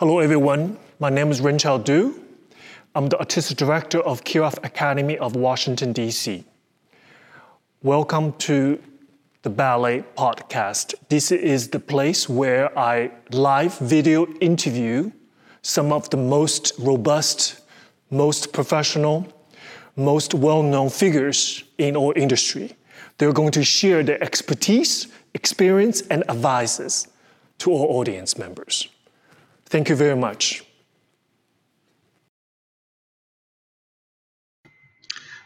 Hello, everyone. My name is Runqiao Du. I'm the Artistic Director of Kirov Academy of Washington, D.C. Welcome to the Ballet Podcast. This is the place where I live video interview some of the most robust, most professional, most well known figures in our industry. They're going to share their expertise, experience, and advices to our audience members. Thank you very much.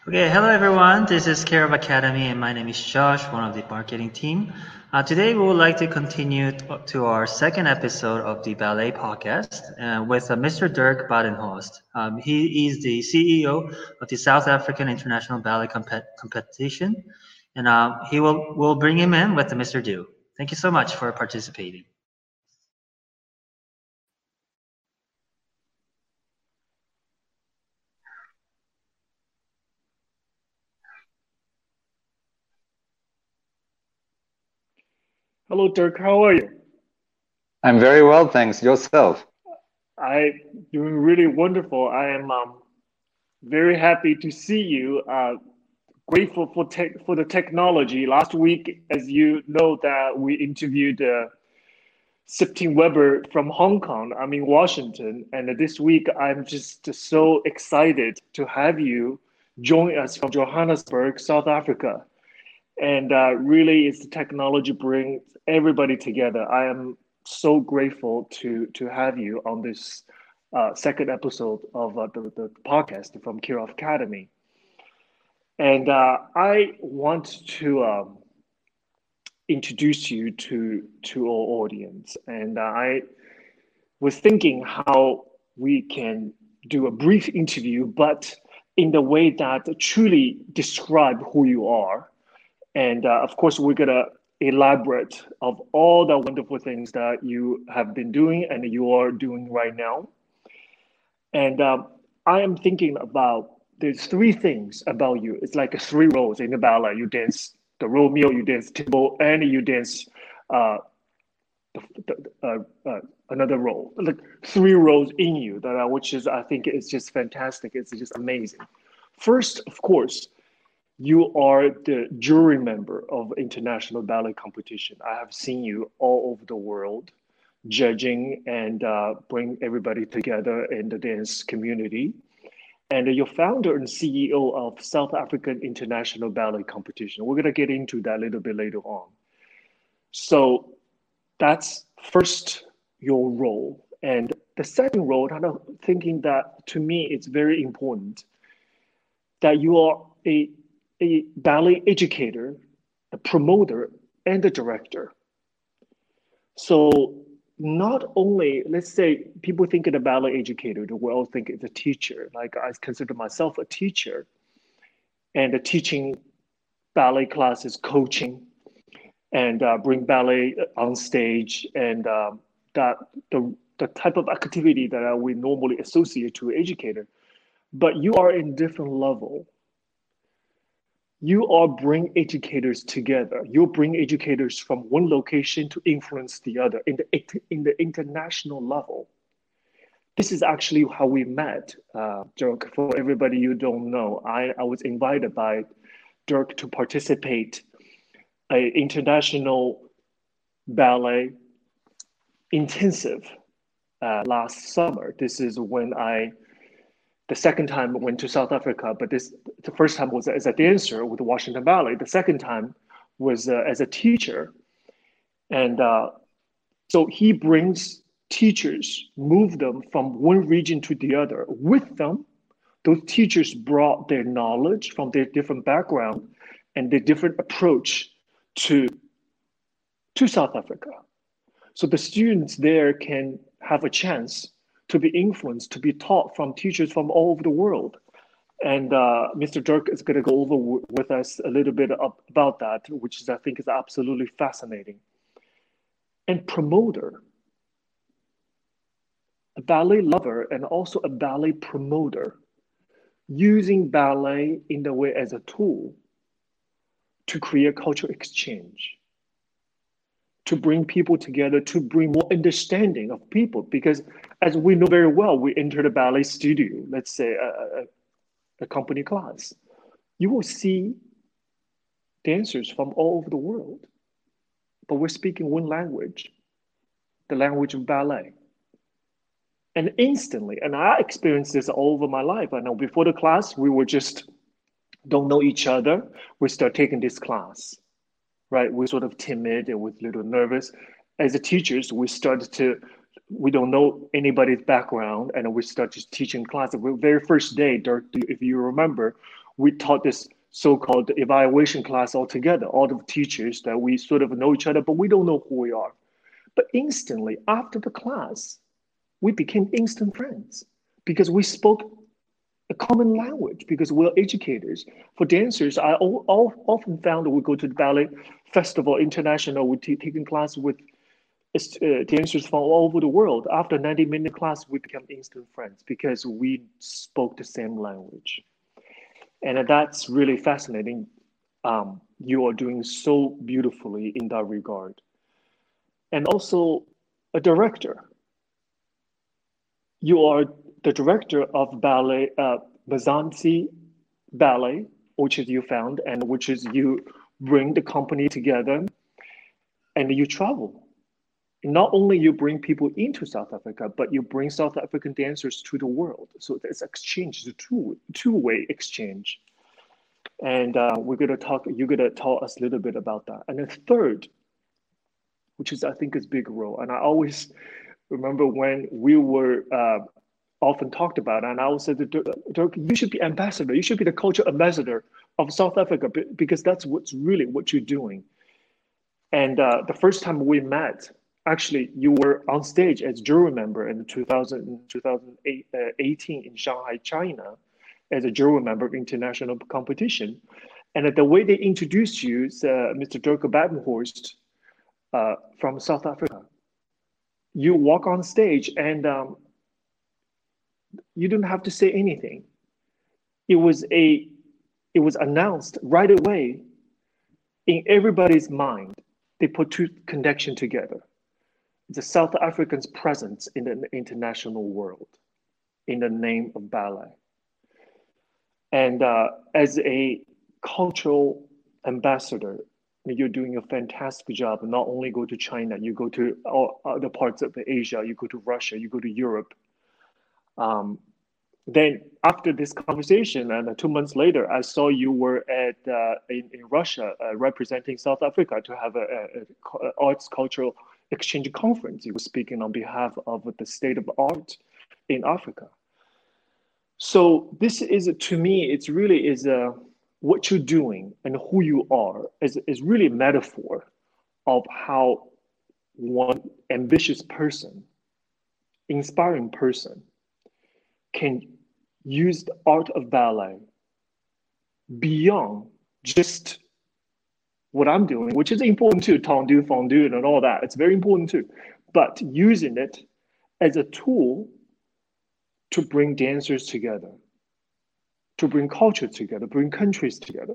Okay, hello everyone. This is Kirov Academy, and my name is Josh, one of the marketing team. Uh, today, we would like to continue to our second episode of the Ballet podcast uh, with uh, Mr. Dirk Badenhorst. Um, he is the CEO of the South African International Ballet Compet- Competition, and uh, he will will bring him in with Mr. Du. Thank you so much for participating. Hello, Dirk. How are you? I'm very well, thanks. Yourself? I doing really wonderful. I am um, very happy to see you. Uh, grateful for tech for the technology. Last week, as you know, that we interviewed uh, Septime Webre from Hong Kong. I'm in Washington, and this week I'm just so excited to have you join us from Johannesburg, South Africa and uh, really it's the technology brings everybody together. I am so grateful to to have you on this uh, second episode of uh, the, the podcast from kirov academy. And uh, i want to um, introduce you to to our audience. And i was thinking how we can do a brief interview but in the way that truly describe who you are and uh, of course, we're going to elaborate of all the wonderful things that you have been doing and you are doing right now. And um, I am thinking about there's three things about you. It's like three roles in the ballet. You dance the Romeo, you dance Tybalt, and you dance uh, the, the, uh, uh, another role. Like three roles in you that uh, which is I think is just fantastic. It's just amazing. First, of course, you are the jury member of international ballet competition. I have seen you all over the world judging and uh, bring everybody together in the dance community. And you're founder and CEO of South African International Ballet Competition. We're going to get into that a little bit later on. So that's first your role. And the second role, I'm thinking that to me, it's very important that you are a a ballet educator, a promoter, and a director. So not only, let's say people think of a ballet educator, the world think it's a teacher. Like I consider myself a teacher and a teaching ballet classes, coaching, and uh, bring ballet on stage and uh, that the, the type of activity that we normally associate to educator. But you are in different level you are bring educators together. You bring educators from one location to influence the other in the, in the international level. This is actually how we met, uh, Dirk. For everybody you don't know, I, I was invited by Dirk to participate a international ballet intensive uh, last summer. This is when I the second time went to South Africa, but this the first time was as a dancer with the Washington Ballet. The second time was uh, as a teacher, and uh, so he brings teachers, move them from one region to the other. With them, those teachers brought their knowledge from their different background and their different approach to to South Africa. So the students there can have a chance to be influenced, to be taught from teachers from all over the world. And uh, Mr. Dirk is going to go over w- with us a little bit about that, which is, I think is absolutely fascinating. And promoter, a ballet lover and also a ballet promoter, using ballet in the way as a tool to create cultural exchange. To bring people together, to bring more understanding of people. Because as we know very well, we enter the ballet studio, let's say a, a, a company class, you will see dancers from all over the world, but we're speaking one language, the language of ballet. And instantly, and I experienced this all over my life. I know before the class, we were just don't know each other. We start taking this class right? We're sort of timid and we're a little nervous. As a teachers, we started to, we don't know anybody's background and we started teaching class. The very first day, Dirk, if you remember, we taught this so-called evaluation class altogether, all the teachers that we sort of know each other, but we don't know who we are. But instantly after the class, we became instant friends because we spoke a common language because we're educators. For dancers, I all, all, often found we go to the ballet festival, international, we're taking class with uh, dancers from all over the world. After 90 minute class, we become instant friends because we spoke the same language. And that's really fascinating. Um, you are doing so beautifully in that regard. And also a director. You are the director of ballet, uh, Ballet, which is you found, and which is you bring the company together and you travel. Not only you bring people into South Africa, but you bring South African dancers to the world. So there's exchange, it's a two, two-way exchange. And uh, we're gonna talk, you're gonna tell us a little bit about that. And then third, which is I think is big role. And I always remember when we were uh, often talked about. And I always said, Dirk, you should be ambassador. You should be the culture ambassador of South Africa because that's what's really what you're doing. And uh, the first time we met, actually, you were on stage as jury member in 2000, 2018 uh, in Shanghai, China, as a jury member of international competition. And the way they introduced you uh, Mr. Dirk Badenhorst uh, from South Africa. You walk on stage and um, you didn't have to say anything. It was a it was announced right away in everybody's mind. They put two connection together. The South Africans' presence in the international world in the name of ballet. And uh, as a cultural ambassador, you're doing a fantastic job. Not only go to China, you go to all other parts of Asia, you go to Russia, you go to Europe, um, then after this conversation, and uh, two months later, I saw you were at uh, in, in Russia uh, representing South Africa to have a, arts cultural exchange conference. You were speaking on behalf of the state of art in Africa. So this is to me, it's really is a uh, what you're doing and who you are is, is really a metaphor of how one ambitious person, inspiring person can use the art of ballet beyond just what I'm doing, which is important too, tendu, fondu, and all that. It's very important too. But using it as a tool to bring dancers together, to bring culture together, bring countries together.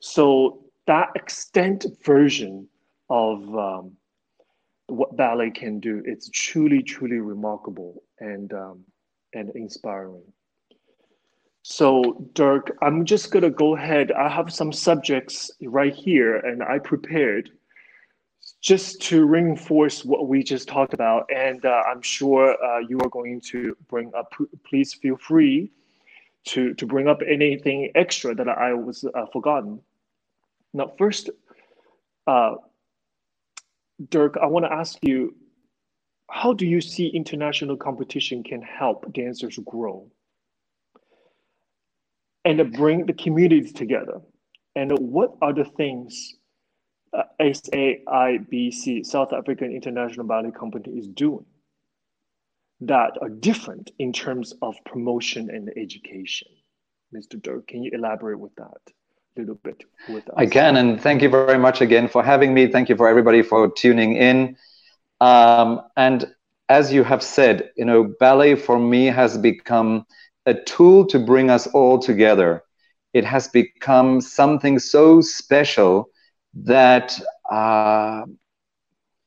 So that extent version of um, what ballet can do, it's truly, truly remarkable. And um, and inspiring. So, Dirk, I'm just going to go ahead. I have some subjects right here, and I prepared just to reinforce what we just talked about. And uh, I'm sure uh, you are going to bring up, please feel free to, to bring up anything extra that I was uh, forgotten. Now, first, uh, Dirk, I want to ask you how do you see international competition can help dancers grow and bring the communities together? And what are the things uh, SAIBC, South African International Ballet Company, is doing that are different in terms of promotion and education? Mr. Dirk, can you elaborate with that? a little bit with us? I can, and thank you very much again for having me. Thank you for everybody for tuning in. Um, and as you have said, you know, ballet for me has become a tool to bring us all together. It has become something so special that uh,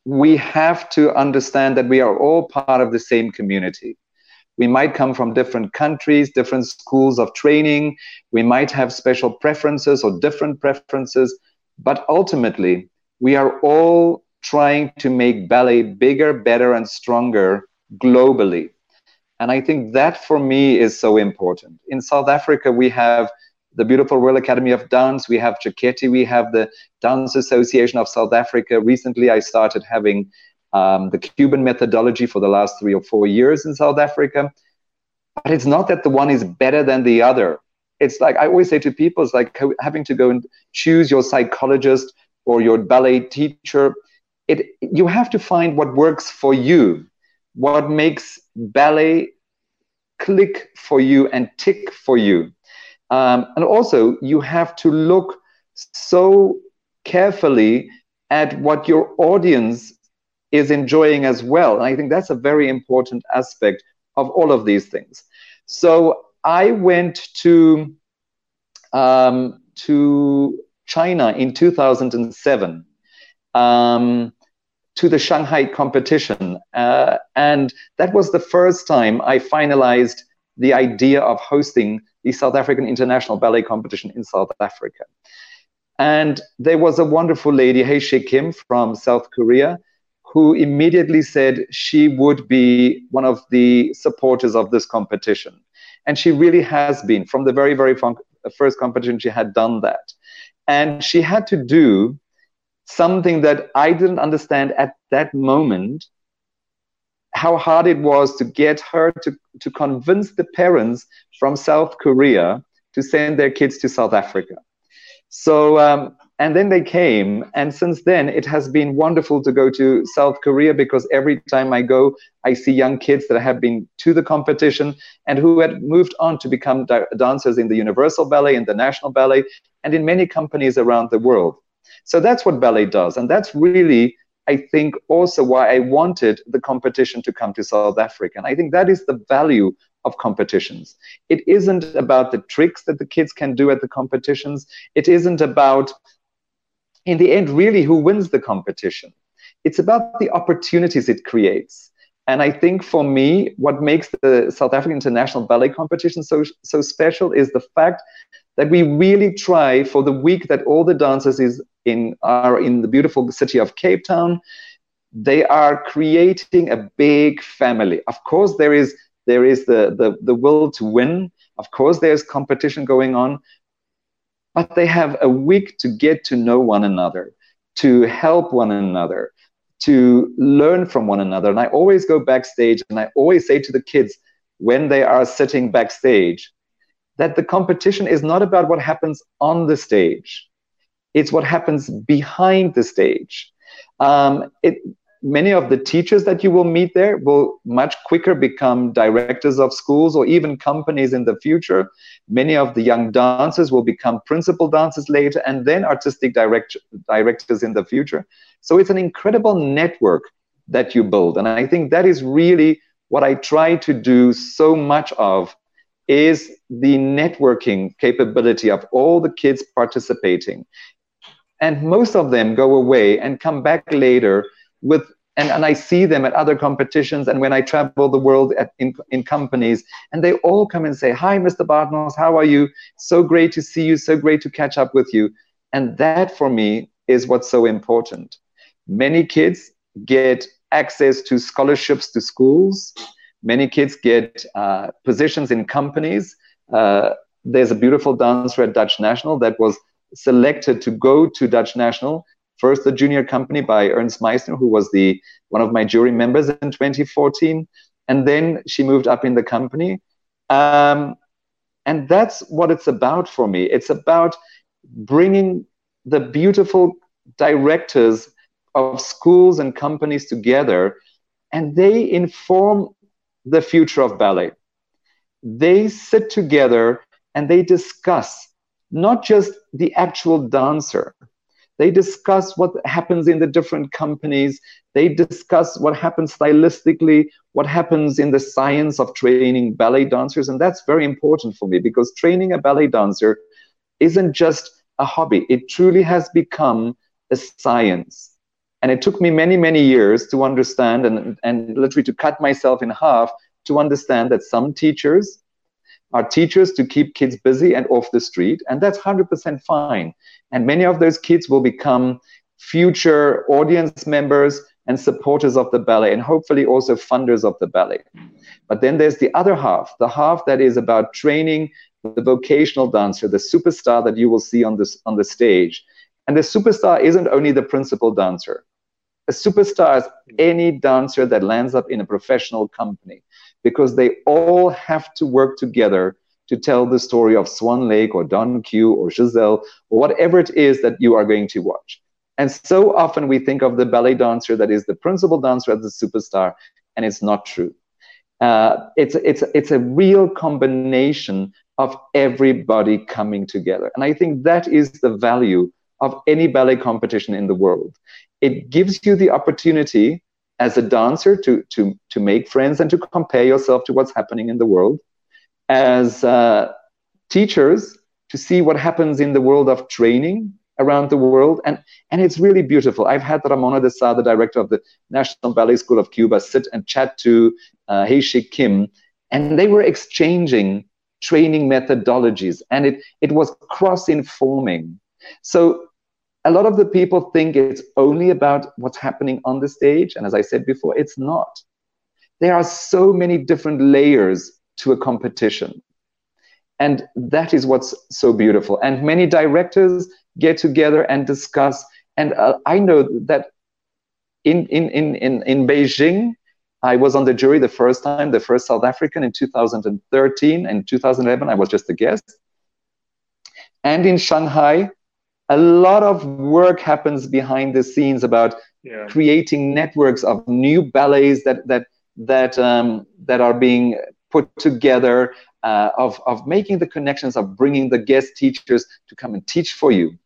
we have to understand that we are all part of the same community. We might come from different countries, different schools of training. We might have special preferences or different preferences. But ultimately, we are all trying to make ballet bigger, better, and stronger globally. And I think that for me is so important. In South Africa, we have the beautiful Royal Academy of Dance. We have JKT. We have the Dance Association of South Africa. Recently, I started having um, the Cuban methodology for the last three or four years in South Africa. But it's not that the one is better than the other. It's like I always say to people, it's like having to go and choose your psychologist or your ballet teacher. It, you have to find what works for you, what makes ballet click for you and tick for you. Um, and also, you have to look so carefully at what your audience is enjoying as well. And I think that's a very important aspect of all of these things. So I went to um, to China in 2007 um, to the Shanghai competition, uh, and that was the first time I finalized the idea of hosting the South African International Ballet Competition in South Africa. And there was a wonderful lady, Hae Kim from South Korea, who immediately said she would be one of the supporters of this competition. And she really has been. From the very, very first competition, she had done that. And she had to do something that I didn't understand at that moment how hard it was to get her to, to convince the parents from South Korea to send their kids to South Africa. So, um, and then they came, and since then it has been wonderful to go to South Korea because every time I go, I see young kids that have been to the competition and who had moved on to become dancers in the Universal Ballet, in the National Ballet, and in many companies around the world. So that's what ballet does, and that's really I think also why I wanted the competition to come to South Africa. And I think that is the value of competitions. It isn't about the tricks that the kids can do at the competitions. It isn't about, in the end, really who wins the competition. It's about the opportunities it creates. And I think for me, what makes the South African International Ballet Competition so, so special is the fact that we really try for the week that all the dancers is in are in the beautiful city of Cape Town. They are creating a big family. Of course, there is there is the, the, the will to win. Of course, there's competition going on, but they have a week to get to know one another, to help one another, to learn from one another. And I always go backstage and I always say to the kids when they are sitting backstage that the competition is not about what happens on the stage it's what happens behind the stage. Um, it, many of the teachers that you will meet there will much quicker become directors of schools or even companies in the future. Many of the young dancers will become principal dancers later and then artistic direct, directors in the future. So it's an incredible network that you build. And I think that is really what I try to do so much of is the networking capability of all the kids participating and most of them go away and come back later with and, and I see them at other competitions and when I travel the world at, in, in companies and they all come and say, hi, Mr. Bartels, how are you? So great to see you, so great to catch up with you. And that for me is what's so important. Many kids get access to scholarships to schools. Many kids get uh, positions in companies. Uh, there's a beautiful dancer at Dutch National that was selected to go to Dutch National. First, the junior company by Ernst Meisner, who was the one of my jury members in 2014, and then she moved up in the company. Um, and that's what it's about for me. It's about bringing the beautiful directors of schools and companies together, and they inform the future of ballet. They sit together and they discuss not just the actual dancer. They discuss what happens in the different companies. They discuss what happens stylistically, what happens in the science of training ballet dancers. And that's very important for me because training a ballet dancer isn't just a hobby, it truly has become a science. And it took me many, many years to understand and, and literally to cut myself in half to understand that some teachers are teachers to keep kids busy and off the street, and that's 100% fine. And many of those kids will become future audience members and supporters of the ballet, and hopefully also funders of the ballet. But then there's the other half, the half that is about training the vocational dancer, the superstar that you will see on this on the stage. And the superstar isn't only the principal dancer. A superstar is any dancer that lands up in a professional company because they all have to work together to tell the story of Swan Lake or Don Q or Giselle or whatever it is that you are going to watch. And so often we think of the ballet dancer that is the principal dancer as the superstar, and it's not true. Uh, it's, it's, it's a real combination of everybody coming together. And I think that is the value of any ballet competition in the world. It gives you the opportunity as a dancer to, to, to make friends and to compare yourself to what's happening in the world. As uh, teachers, to see what happens in the world of training around the world. And, and it's really beautiful. I've had Ramona de Saá, the director of the National Ballet School of Cuba, sit and chat to uh, Hae-Shik Kim, and they were exchanging training methodologies, and it, it was cross-informing. So a lot of the people think it's only about what's happening on the stage. And as I said before, it's not. There are so many different layers to a competition. And that is what's so beautiful. And many directors get together and discuss. And uh, I know that in, in, in, in, in Beijing, I was on the jury the first time, the first South African in 2013. And 2011, I was just a guest. And in Shanghai, a lot of work happens behind the scenes about yeah. creating networks of new ballets that that that um, that are being put together uh, of of making the connections of bringing the guest teachers to come and teach for you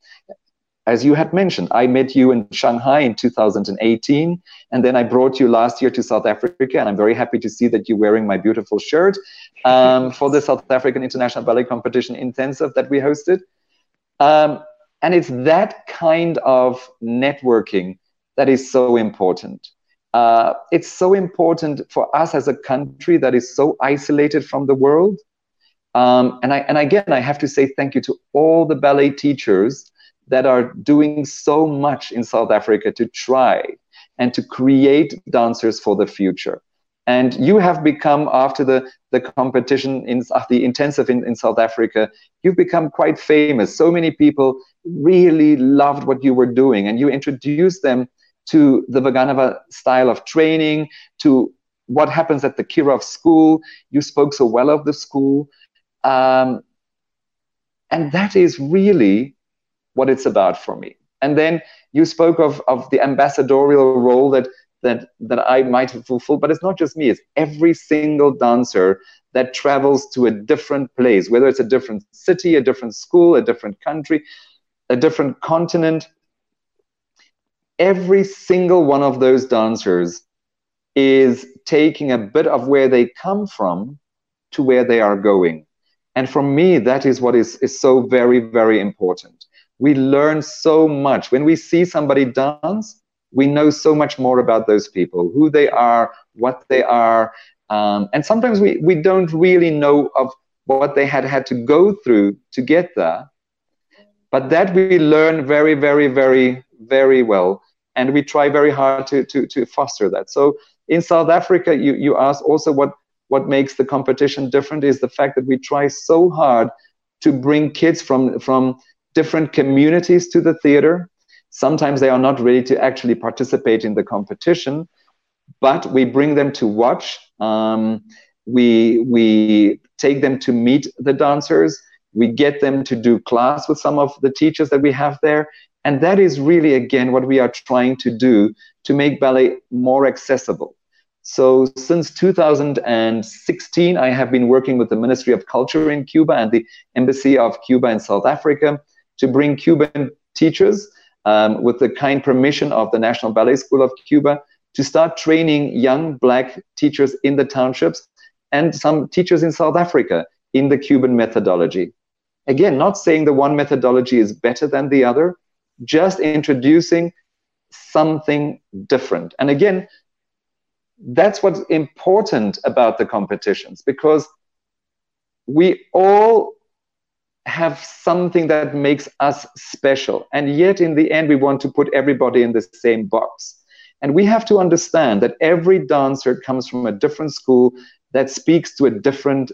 as you had mentioned, I met you in Shanghai in 2018, and then I brought you last year to South Africa, and I'm very happy to see that you're wearing my beautiful shirt um, for the South African International Ballet Competition Intensive that we hosted. Um, and it's that kind of networking that is so important. Uh, it's so important for us as a country that is so isolated from the world. Um, and, I, and again, I have to say thank you to all the ballet teachers that are doing so much in South Africa to try and to create dancers for the future. And you have become, after the, the competition in the intensive in, in South Africa, you've become quite famous. So many people really loved what you were doing, and you introduced them to the Vaganova style of training, to what happens at the Kirov school. You spoke so well of the school. Um, and that is really what it's about for me. And then you spoke of, of the ambassadorial role that that that I might have fulfilled. But it's not just me; it's every single dancer that travels to a different place, whether it's a different city, a different school, a different country, a different continent. Every single one of those dancers is taking a bit of where they come from to where they are going. And for me, that is what is, is so very, very important. We learn so much. When we see somebody dance, we know so much more about those people, who they are, what they are. Um, and sometimes we, we don't really know of what they had had to go through to get there. But that we learn very, very, very, very well. And we try very hard to, to, to foster that. So in South Africa, you, you asked also what, what makes the competition different is the fact that we try so hard to bring kids from, from different communities to the theater Sometimes they are not ready to actually participate in the competition, but we bring them to watch. Um, we we take them to meet the dancers. We get them to do class with some of the teachers that we have there, and that is really again what we are trying to do to make ballet more accessible. So since 2016, I have been working with the Ministry of Culture in Cuba and the Embassy of Cuba in South Africa to bring Cuban teachers um, with the kind permission of the National Ballet School of Cuba, to start training young black teachers in the townships and some teachers in South Africa in the Cuban methodology. Again, not saying the one methodology is better than the other, just introducing something different. And again, that's what's important about the competitions because we all have something that makes us special. And yet, in the end, we want to put everybody in the same box. And we have to understand that every dancer comes from a different school that speaks to a different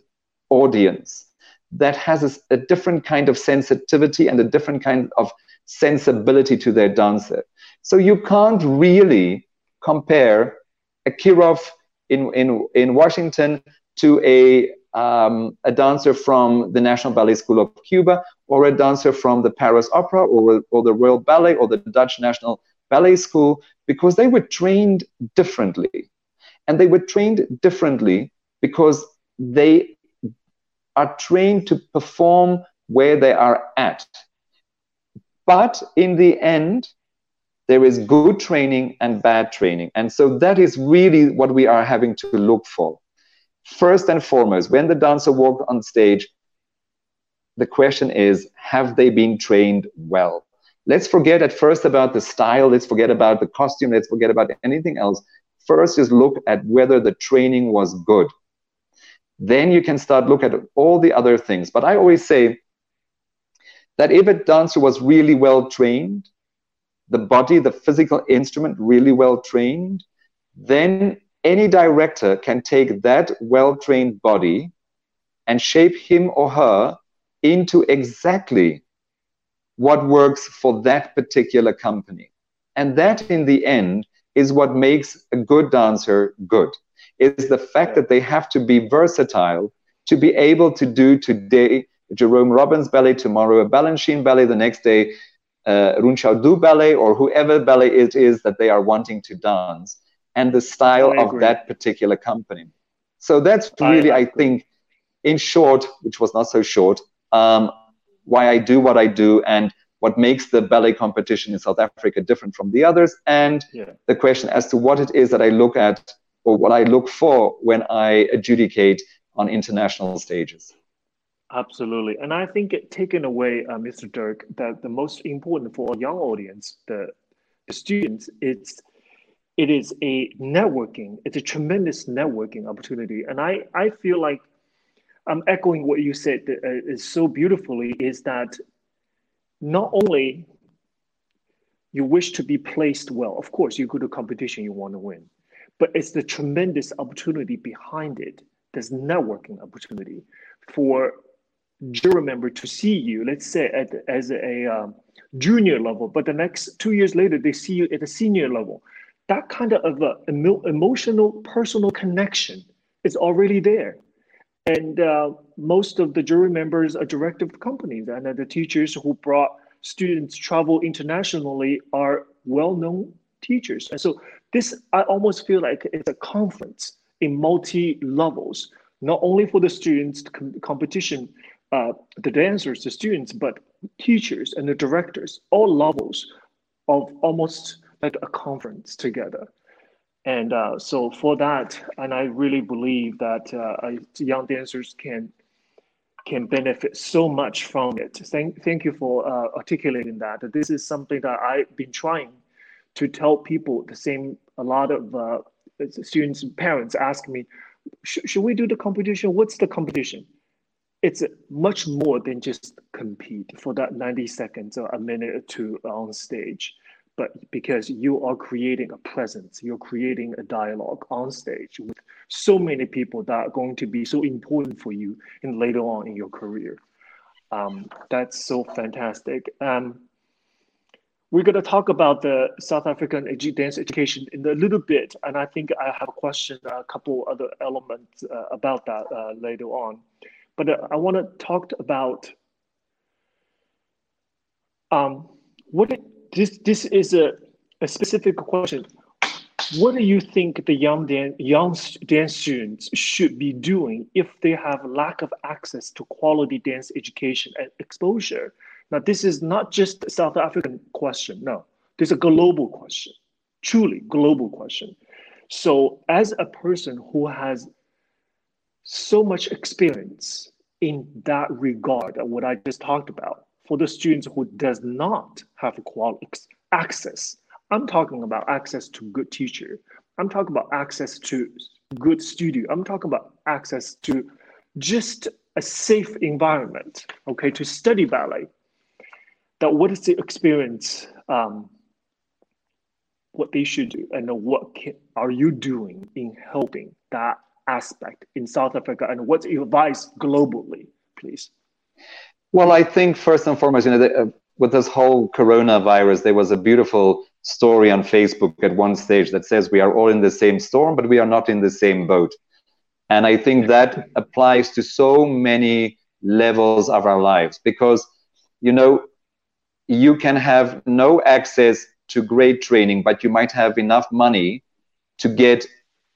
audience, that has a, a different kind of sensitivity and a different kind of sensibility to their dancer. So you can't really compare a Kirov in, in, in Washington to a um, a dancer from the National Ballet School of Cuba, or a dancer from the Paris Opera, or, or the Royal Ballet, or the Dutch National Ballet School, because they were trained differently. And they were trained differently because they are trained to perform where they are at. But in the end, there is good training and bad training. And so that is really what we are having to look for. First and foremost, when the dancer walks on stage, the question is have they been trained well? Let's forget at first about the style, let's forget about the costume, let's forget about anything else. First, just look at whether the training was good. Then you can start look at all the other things. But I always say that if a dancer was really well trained, the body, the physical instrument really well trained, then any director can take that well trained body and shape him or her into exactly what works for that particular company. And that, in the end, is what makes a good dancer good. Is the fact that they have to be versatile to be able to do today Jerome Robbins ballet, tomorrow a Balanchine ballet, the next day uh, Du ballet, or whoever ballet it is that they are wanting to dance and the style of that particular company. So that's really, I, I think, in short, which was not so short, um, why I do what I do and what makes the ballet competition in South Africa different from the others, and yeah. the question as to what it is that I look at or what I look for when I adjudicate on international stages. Absolutely, and I think taken away, uh, Mr. Dirk, that the most important for a young audience, the, the students, it's it is a networking it's a tremendous networking opportunity. And i i feel like i'm echoing what you said uh, is so beautifully is that not only you wish to be placed well of course you go to competition you want to win but it's the tremendous opportunity behind it there's networking opportunity for jury member to see you let's say at as a um, junior level but the next two years later they see you at a senior level that kind of a emotional personal connection is already there. And uh, most of the jury members are directive companies and the teachers who brought students travel internationally are well-known teachers. And so this i almost feel like it's a conference in multi levels not only for the students competition uh, the dancers the students but teachers and the directors all levels of almost like a conference together. And uh, so for that, and I really believe that uh, young dancers can can benefit so much from it. Thank, thank you for uh, articulating that. This is something that I've been trying to tell people. The same, a lot of uh, students, and parents ask me, should we do the competition? What's the competition? It's much more than just compete for that 90 seconds or a minute or two on stage but because you are creating a presence, you're creating a dialogue on stage with so many people that are going to be so important for you in later on in your career. Um, that's so fantastic. Um, we're going to talk about the South African dance education in a little bit, and I think I have a question, a couple other elements uh, about that uh, later on. But uh, I want to talk about um, what it, this this is a, a specific question. What do you think the young dan- young dance students should be doing if they have lack of access to quality dance education and exposure? Now, this is not just a South African question. No, this is a global question, truly global question. So, as a person who has so much experience in that regard, what I just talked about, for the students who does not have quality access I'm talking about access to good teacher. I'm talking about access to good studio. I'm talking about access to just a safe environment, okay, to study ballet. That what is the experience, um, what they should do, and what can, are you doing in helping that aspect in South Africa, and what's your advice globally, please? Well, I think first and foremost, you know, the, uh, with this whole coronavirus, there was a beautiful story on Facebook at one stage that says we are all in the same storm, but we are not in the same boat. And I think that applies to so many levels of our lives because, you know, you can have no access to great training, but you might have enough money to get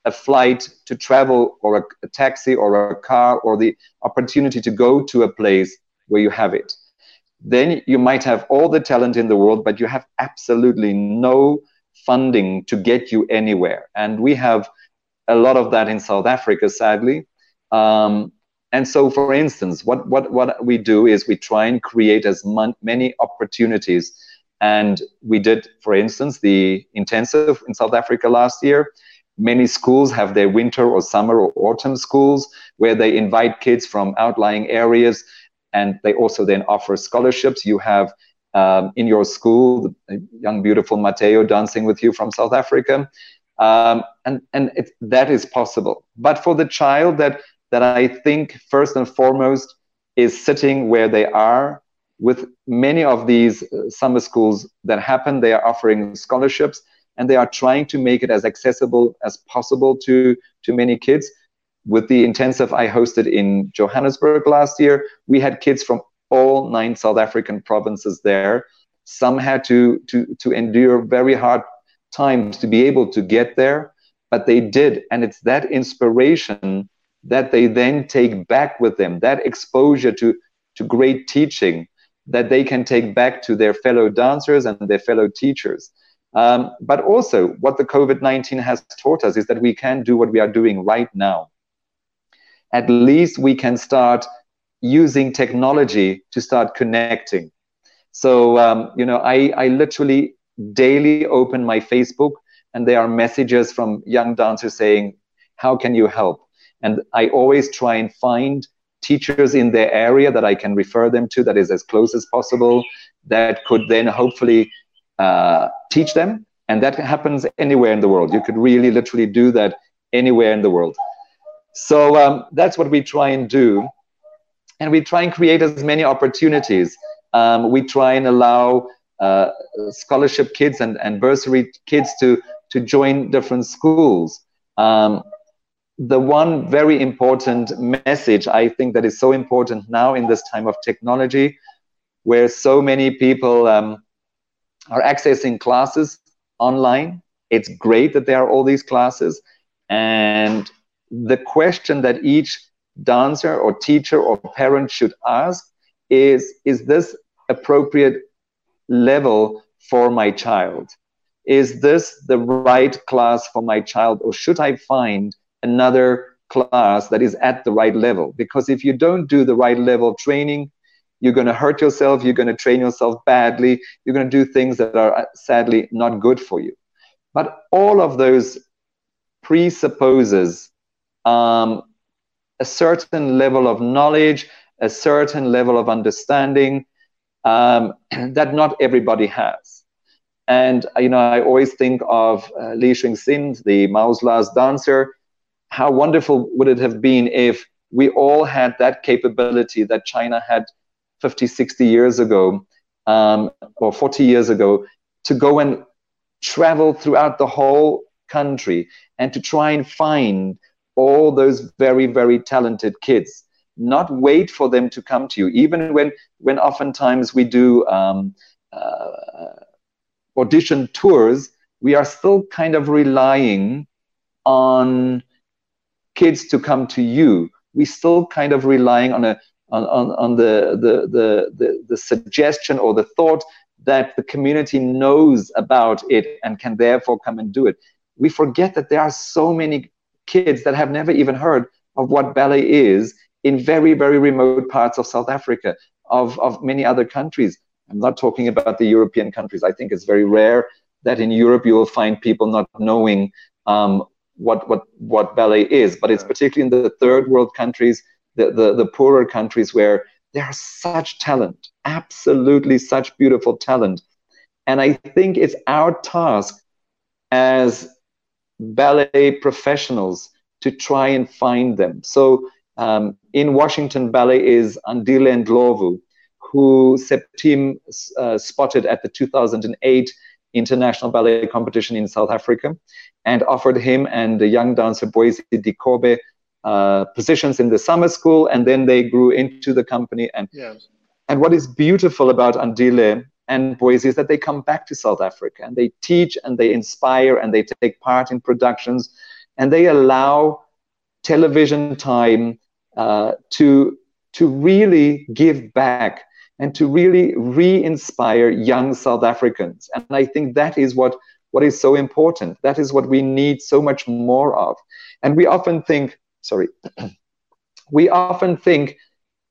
a flight to travel or a, a taxi or a car or the opportunity to go to a place where you have it then you might have all the talent in the world, but you have absolutely no funding to get you anywhere. And we have a lot of that in South Africa, sadly. Um, and so, for instance, what, what, what we do is we try and create as mon- many opportunities. And we did, for instance, the intensive in South Africa last year. Many schools have their winter or summer or autumn schools where they invite kids from outlying areas and they also then offer scholarships. You have um, in your school, the young, beautiful Mateo dancing with you from South Africa. Um, and and it, that is possible. But for the child that, that I think first and foremost is sitting where they are with many of these uh, summer schools that happen, they are offering scholarships and they are trying to make it as accessible as possible to, to many kids with the intensive I hosted in Johannesburg last year, we had kids from all nine South African provinces there. Some had to, to, to endure very hard times to be able to get there, but they did. And it's that inspiration that they then take back with them, that exposure to, to great teaching that they can take back to their fellow dancers and their fellow teachers. Um, but also, what the COVID 19 has taught us is that we can do what we are doing right now at least we can start using technology to start connecting. So, um, you know, I, I literally daily open my Facebook and there are messages from young dancers saying, How can you help? And I always try and find teachers in their area that I can refer them to that is as close as possible, that could then hopefully uh, teach them. And that happens anywhere in the world. You could really literally do that anywhere in the world. So um, that's what we try and do. And we try and create as many opportunities. Um, we try and allow uh, scholarship kids and, and bursary kids to, to join different schools. Um, the one very important message I think that is so important now in this time of technology, where so many people um, are accessing classes online. It's great that there are all these classes. And the question that each dancer or teacher or parent should ask is is this appropriate level for my child? Is this the right class for my child or should i find another class that is at the right level? Because if you don't do the right level of training you're going to hurt yourself you're going to train yourself badly you're going to do things that are uh, sadly not good for you. But all of those presupposes um, a certain level of knowledge, a certain level of understanding um, that not everybody has. And you know, I always think of uh, Li Cunxin, the Mao's last dancer. How wonderful would it have been if we all had that capability that China had 50, 60 years ago, um, or 40 years ago, to go and travel throughout the whole country and to try and find all those very, very talented kids. Not wait for them to come to you, even when, when oftentimes we do um, uh, audition tours, we are still kind of relying on kids to come to you. We still kind of relying on a on, on, on the, the, the, the, the suggestion or the thought that the community knows about it and can therefore come and do it. We forget that there are so many kids that have never even heard of what ballet is in very, very remote parts of South Africa, of, of many other countries. I'm not talking about the European countries. I think it's very rare that in Europe you will find people not knowing um, what what what ballet is, but it's particularly in the third world countries, the, the the poorer countries where there is such talent, absolutely such beautiful talent, and I think it's our task as ballet professionals to try and find them. So um, in Washington, ballet is Andile Ndlovu, who Septime uh, spotted at the 2008 International Ballet Competition in South Africa and offered him and the young dancer Boise Dikobe uh, positions in the summer school, and then they grew into the company. And yes. and what is beautiful about Andile and Boise is that they come back to South Africa and they teach and they inspire and they take part in productions and they allow television time uh, to to really give back and to really re-inspire young South Africans. And I think that is what what is so important. That is what we need so much more of. And we often think, sorry, we often think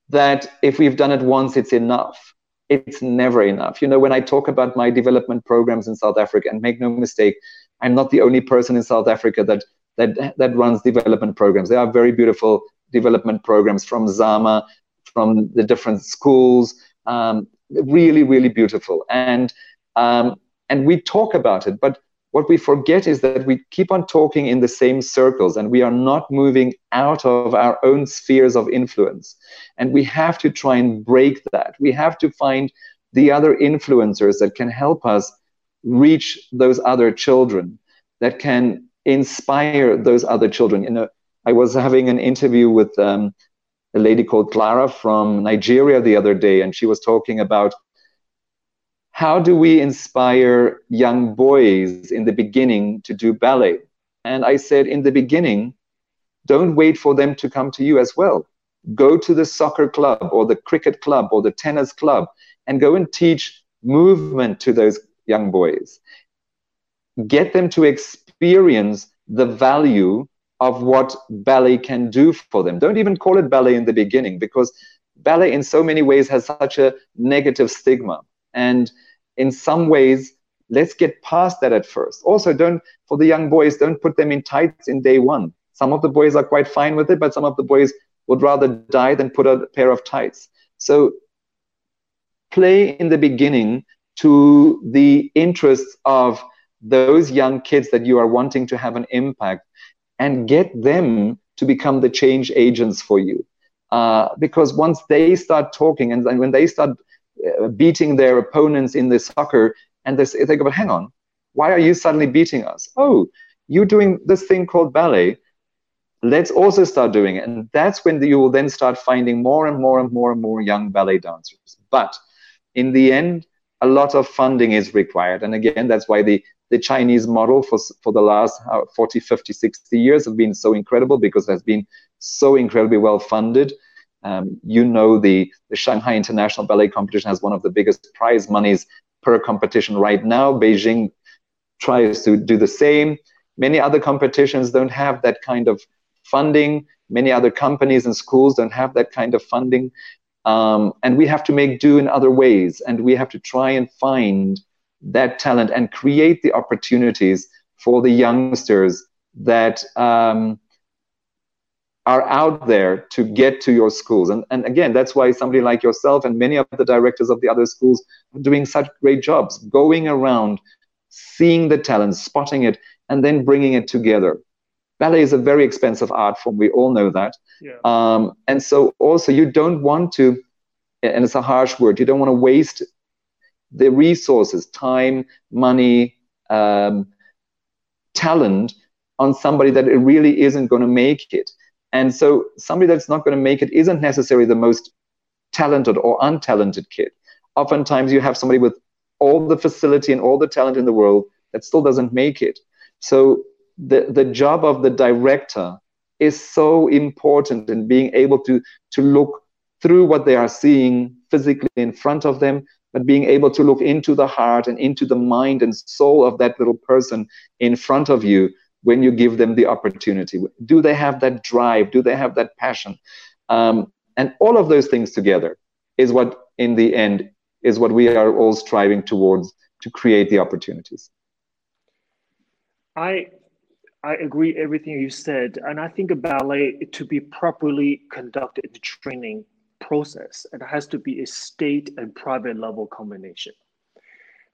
that if we've done it once, it's enough. It's never enough. You know, when I talk about my development programs in South Africa, and make no mistake, I'm not the only person in South Africa that that that runs development programs. They are very beautiful development programs from Zama, from the different schools. Um, really, really beautiful. And um, and we talk about it but what we forget is that we keep on talking in the same circles and we are not moving out of our own spheres of influence. And we have to try and break that. We have to find the other influencers that can help us reach those other children that can inspire those other children. You know i was having an interview with um, a lady called clara from nigeria the other day and she was talking about how do we inspire young boys in the beginning to do ballet? And I said, in the beginning, don't wait for them to come to you as well. Go to the soccer club or the cricket club or the tennis club and go and teach movement to those young boys. Get them to experience the value of what ballet can do for them. Don't even call it ballet in the beginning because ballet, in so many ways, has such a negative stigma and in some ways, let's get past that at first. Also, don't, for the young boys, don't put them in tights in day one. Some of the boys are quite fine with it, but some of the boys would rather die than put a pair of tights. So play in the beginning to the interests of those young kids that you are wanting to have an impact and get them to become the change agents for you. Uh, because once they start talking and, and when they start beating their opponents in the soccer, and they, they go, but hang on, why are you suddenly beating us? Oh, you're doing this thing called ballet. Let's also start doing it. And that's when you will then start finding more and more and more and more young ballet dancers. But in the end, a lot of funding is required. And again, that's why the, the Chinese model for, for the last uh, 40, 50, 60 years have been so incredible because it has been so incredibly well funded. Um, you know the, the Shanghai International Ballet Competition has one of the biggest prize monies per competition right now. Beijing tries to do the same. Many other competitions don't have that kind of funding. Many other companies and schools don't have that kind of funding. Um, and we have to make do in other ways. And we have to try and find that talent and create the opportunities for the youngsters that um, are out there to get to your schools. And, and again, that's why somebody like yourself and many of the directors of the other schools are doing such great jobs, going around, seeing the talent, spotting it, and then bringing it together. Ballet is a very expensive art form. We all know that. Yeah. Um, and so also you don't want to, and it's a harsh word, you don't want to waste the resources, time, money, um, talent on somebody that it really isn't going to make it. And so somebody that's not going to make it isn't necessarily the most talented or untalented kid. Oftentimes you have somebody with all the facility and all the talent in the world that still doesn't make it. So the, the job of the director is so important in being able to, to look through what they are seeing physically in front of them, but being able to look into the heart and into the mind and soul of that little person in front of you when you give them the opportunity? Do they have that drive? Do they have that passion? Um, and all of those things together is what, in the end, is what we are all striving towards to create the opportunities. I I agree everything you said, and I think a ballet to be properly conducted the training process, it has to be a state and private level combination.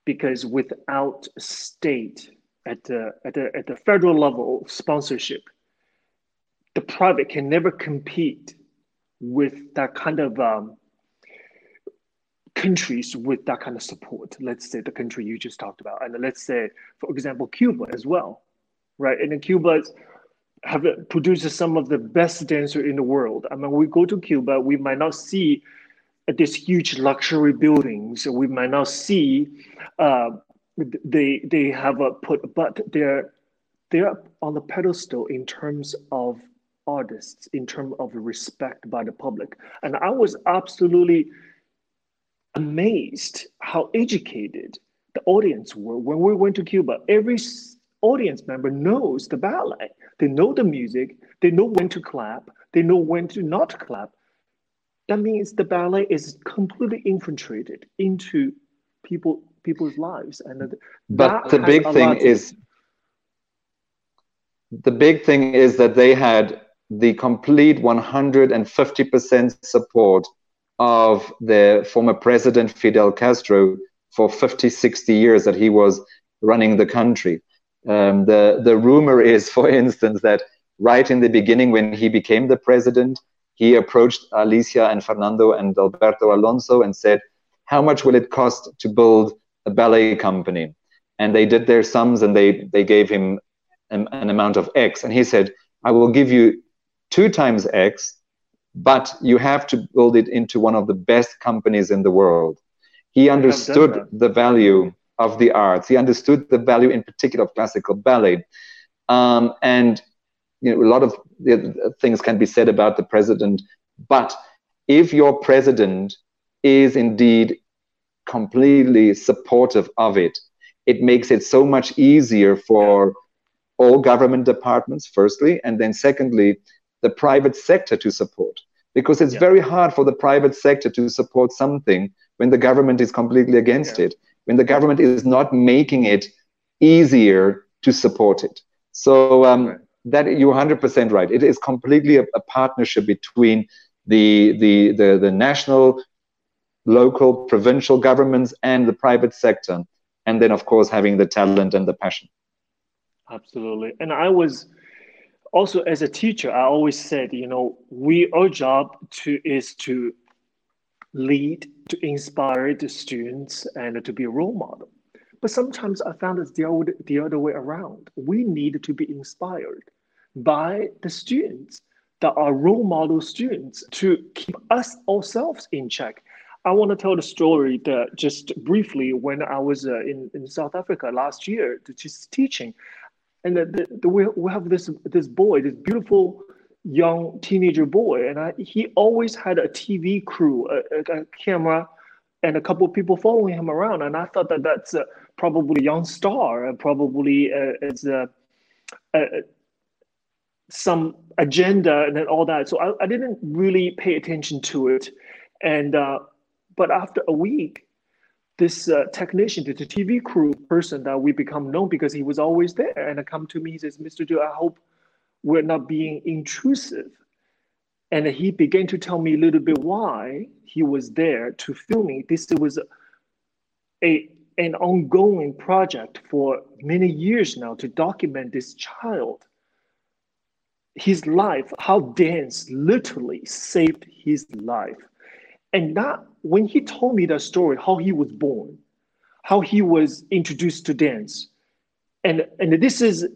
Because without state at the at the at the federal level of sponsorship, the private can never compete with that kind of um, countries with that kind of support. Let's say the country you just talked about, and let's say, for example, Cuba as well, right? And in Cuba have produced some of the best dancer in the world. I mean, we go to Cuba, we might not see this huge luxury buildings. We might not see uh, they they have a put, but they're they're on the pedestal in terms of artists, in terms of respect by the public. And I was absolutely amazed how educated the audience were when we went to Cuba. Every audience member knows the ballet. They know the music. They know when to clap. They know when to not clap. That means the ballet is completely infiltrated into people people's lives. And but the big thing is the big thing is that they had the complete 150% support of the former president Fidel Castro for 50, 60 years that he was running the country. Um, the, the rumor is, for instance, that right in the beginning, when he became the president, he approached Alicia and Fernando and Alberto Alonso and said, How much will it cost to build a ballet company? And they did their sums and they, they gave him an, an amount of X. And he said, I will give you two times X but you have to build it into one of the best companies in the world. He understood the value of the arts. He understood the value, in particular, of classical ballet. Um, and you know, a lot of things can be said about the president, but if your president is indeed completely supportive of it, it makes it so much easier for all government departments, firstly, and then secondly, the private sector to support because it's yeah. very hard for the private sector to support something when the government is completely against yeah. it when the government is not making it easier to support it so um, right. that you're 100% right it is completely a, a partnership between the, the, the, the national local provincial governments and the private sector and then of course having the talent and the passion absolutely and i was also as a teacher, I always said, you know, we our job to is to lead, to inspire the students, and to be a role model. But sometimes I found it's the, old, the other way around. We need to be inspired by the students that are role model students to keep us ourselves in check. I want to tell the story that just briefly when I was uh, in, in South Africa last year, to just teaching and the, the, the, we, we have this this boy, this beautiful young teenager boy, and I, he always had a TV crew, a, a, a camera, and a couple of people following him around. And I thought that that's uh, probably a young star, and probably uh, it's a, some agenda and all that. So I, I didn't really pay attention to it, and uh, but after a week, this uh, technician, the TV crew person that we become known because he was always there. And come to me, he says, Mr. Joe, I hope we're not being intrusive. And he began to tell me a little bit why he was there to film me. This was a, an ongoing project for many years now to document this child, his life, how dance literally saved his life. And that when he told me that story, how he was born, how he was introduced to dance, and and this is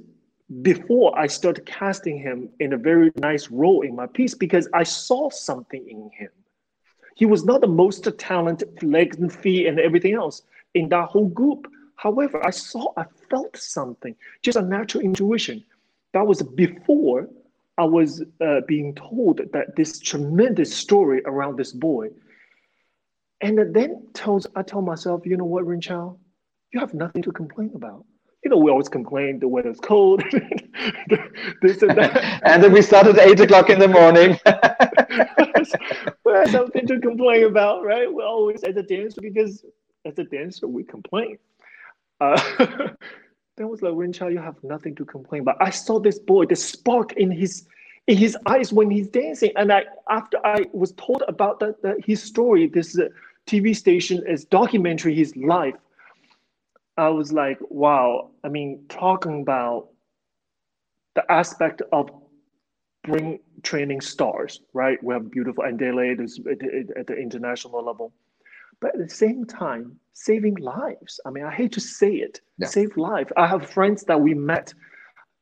before I started casting him in a very nice role in my piece because I saw something in him. He was not the most talented legs and feet and everything else in that whole group. However, I saw, I felt something, just a natural intuition. That was before I was uh, being told that this tremendous story around this boy. And then tells I tell myself, you know what, Chao, you have nothing to complain about. You know, we always complain the weather's cold, this and that. and then we start at eight o'clock in the morning. we have something to complain about, right? We always as a dancer because as a dancer we complain. Uh, Then was like, Runqiao, you have nothing to complain about. I saw this boy, the spark in his in his eyes when he's dancing. And I after I was told about that, that his story, this uh, TV station is documentary his life. I was like, wow. I mean, talking about the aspect of bring training stars, right? We have beautiful Andile at the international level. But at the same time, saving lives. I mean, I hate to say it, yeah. save life. I have friends that we met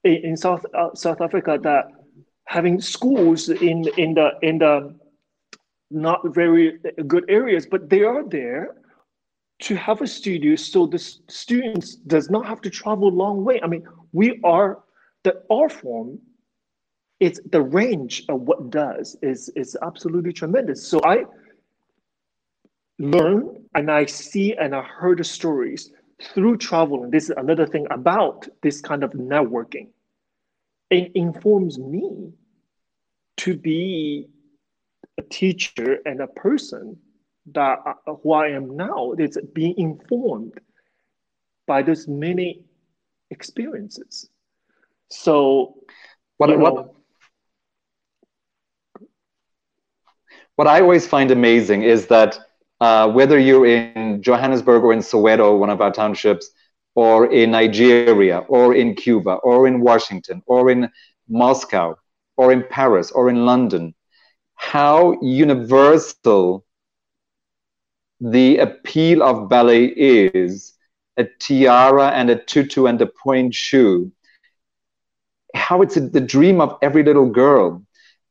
in, in South uh, South Africa that having schools in in the in the not very good areas, but they are there to have a studio so the students does not have to travel a long way. I mean, we are the art form it's the range of what does is is absolutely tremendous. So I learn and I see and I heard the stories through traveling. This is another thing about this kind of networking. It informs me to be a teacher and a person that uh, who I am now. It's being informed by those many experiences. So, what, what, what I always find amazing is that uh, whether you're in Johannesburg or in Soweto, one of our townships, or in Nigeria, or in Cuba, or in Washington, or in Moscow, or in Paris, or in London, how universal the appeal of ballet is a tiara and a tutu and a pointe shoe, how it's the dream of every little girl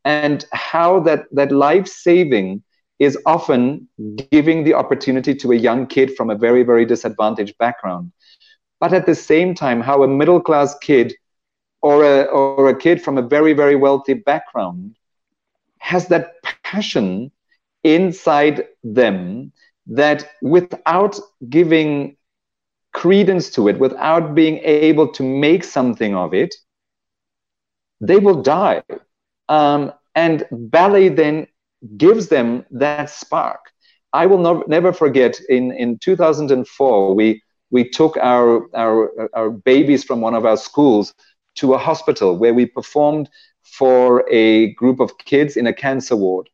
and how that that life saving is often giving the opportunity to a young kid from a very very disadvantaged background. But at the same time how a middle class kid or a or a kid from a very very wealthy background has that passion inside them that without giving credence to it without being able to make something of it they will die. Um, and ballet then gives them that spark. I will no, never forget in, in 2004, we, we took our, our, our babies from one of our schools to a hospital where we performed for a group of kids in a cancer ward.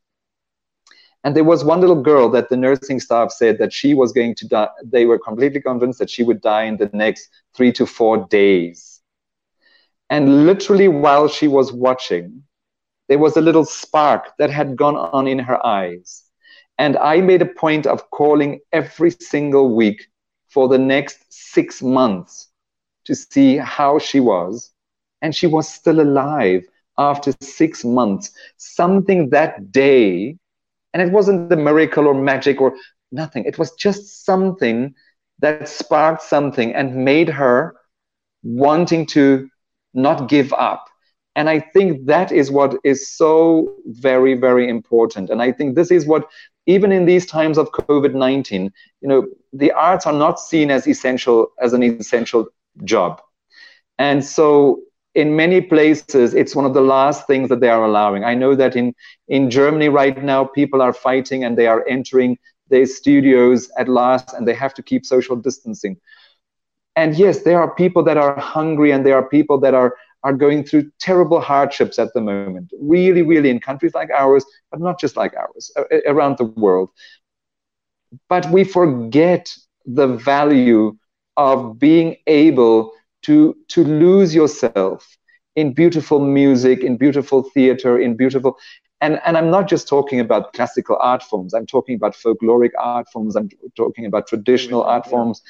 And there was one little girl that the nursing staff said that she was going to die. They were completely convinced that she would die in the next three to four days. And literally, while she was watching, there was a little spark that had gone on in her eyes. And I made a point of calling every single week for the next six months to see how she was. And she was still alive after six months. Something that day, and it wasn't the miracle or magic or nothing, it was just something that sparked something and made her wanting to not give up and I think that is what is so very, very important. And I think this is what, even in these times of COVID 19, you know, the arts are not seen as essential, as an essential job. And so in many places, it's one of the last things that they are allowing. I know that in, in Germany right now, people are fighting and they are entering their studios at last and they have to keep social distancing. And yes, there are people that are hungry and there are people that are are going through terrible hardships at the moment, really, really in countries like ours, but not just like ours, around the world. But we forget the value of being able to, to lose yourself in beautiful music, in beautiful theater, in beautiful. And, and I'm not just talking about classical art forms, I'm talking about folkloric art forms, I'm talking about traditional art forms.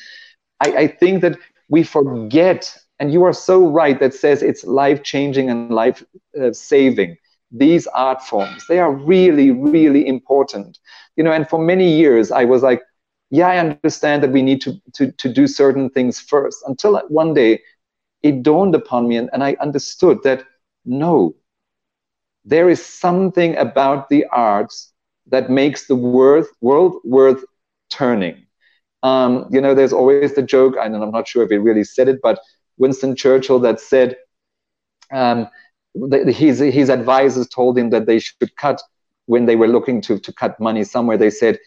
I, I think that we forget and you are so right that says it's life changing and life uh, saving these art forms they are really really important. You know and for many years i was like yeah i understand that we need to to, to do certain things first until one day it dawned upon me and, and i understood that no there is something about the arts that makes the worth, world worth turning. Um, you know there's always the joke and i'm not sure if he really said it but Winston Churchill that said um, his, his advisors told him that they should cut when they were looking to, to cut money somewhere. They said,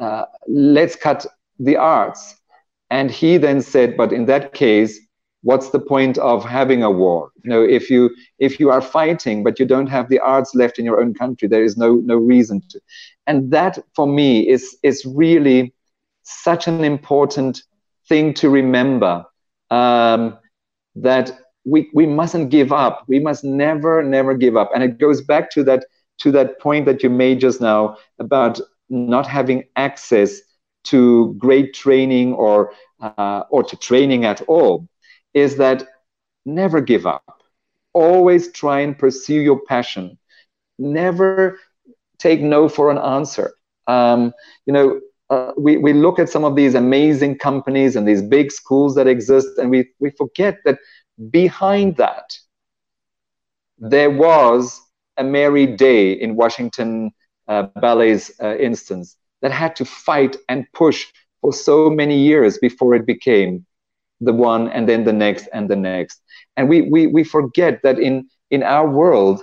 uh, let's cut the arts. And he then said, but in that case, what's the point of having a war you know if you if you are fighting but you don't have the arts left in your own country there is no no reason to and that for me is is really such an important thing to remember um, that we, we mustn't give up. We must never never give up. And it goes back to that to that point that you made just now about not having access to great training or uh, or to training at all is that never give up. Always try and pursue your passion. Never take no for an answer. Um, you know uh, we, we look at some of these amazing companies and these big schools that exist and we, we forget that behind that there was a Mary Day in Washington uh, Ballet's uh, instance that had to fight and push for so many years before it became the one and then the next and the next. And we, we, we forget that in, in our world,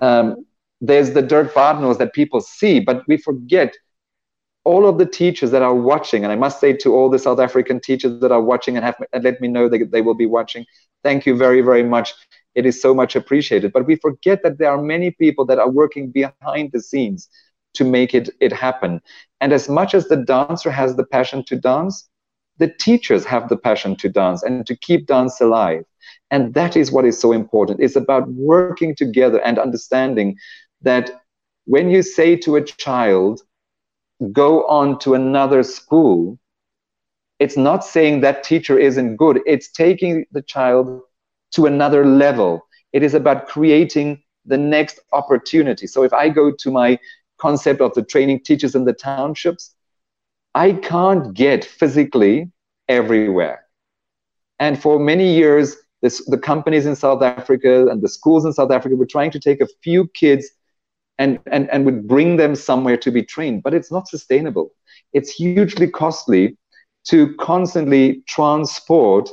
um, there's the Dirk Badenhorst that people see, but we forget all of the teachers that are watching, and I must say to all the South African teachers that are watching and have and let me know that they will be watching, thank you very, very much. It is so much appreciated. But we forget that there are many people that are working behind the scenes to make it, it happen. And as much as the dancer has the passion to dance, the teachers have the passion to dance and to keep dance alive. And that is what is so important. It's about working together and understanding that when you say to a child, go on to another school, it's not saying that teacher isn't good. It's taking the child to another level. It is about creating the next opportunity. So if I go to my concept of the training teachers in the townships, I can't get physically everywhere. And for many years, this, the companies in South Africa and the schools in South Africa were trying to take a few kids and, and, and would bring them somewhere to be trained. But it's not sustainable. It's hugely costly to constantly transport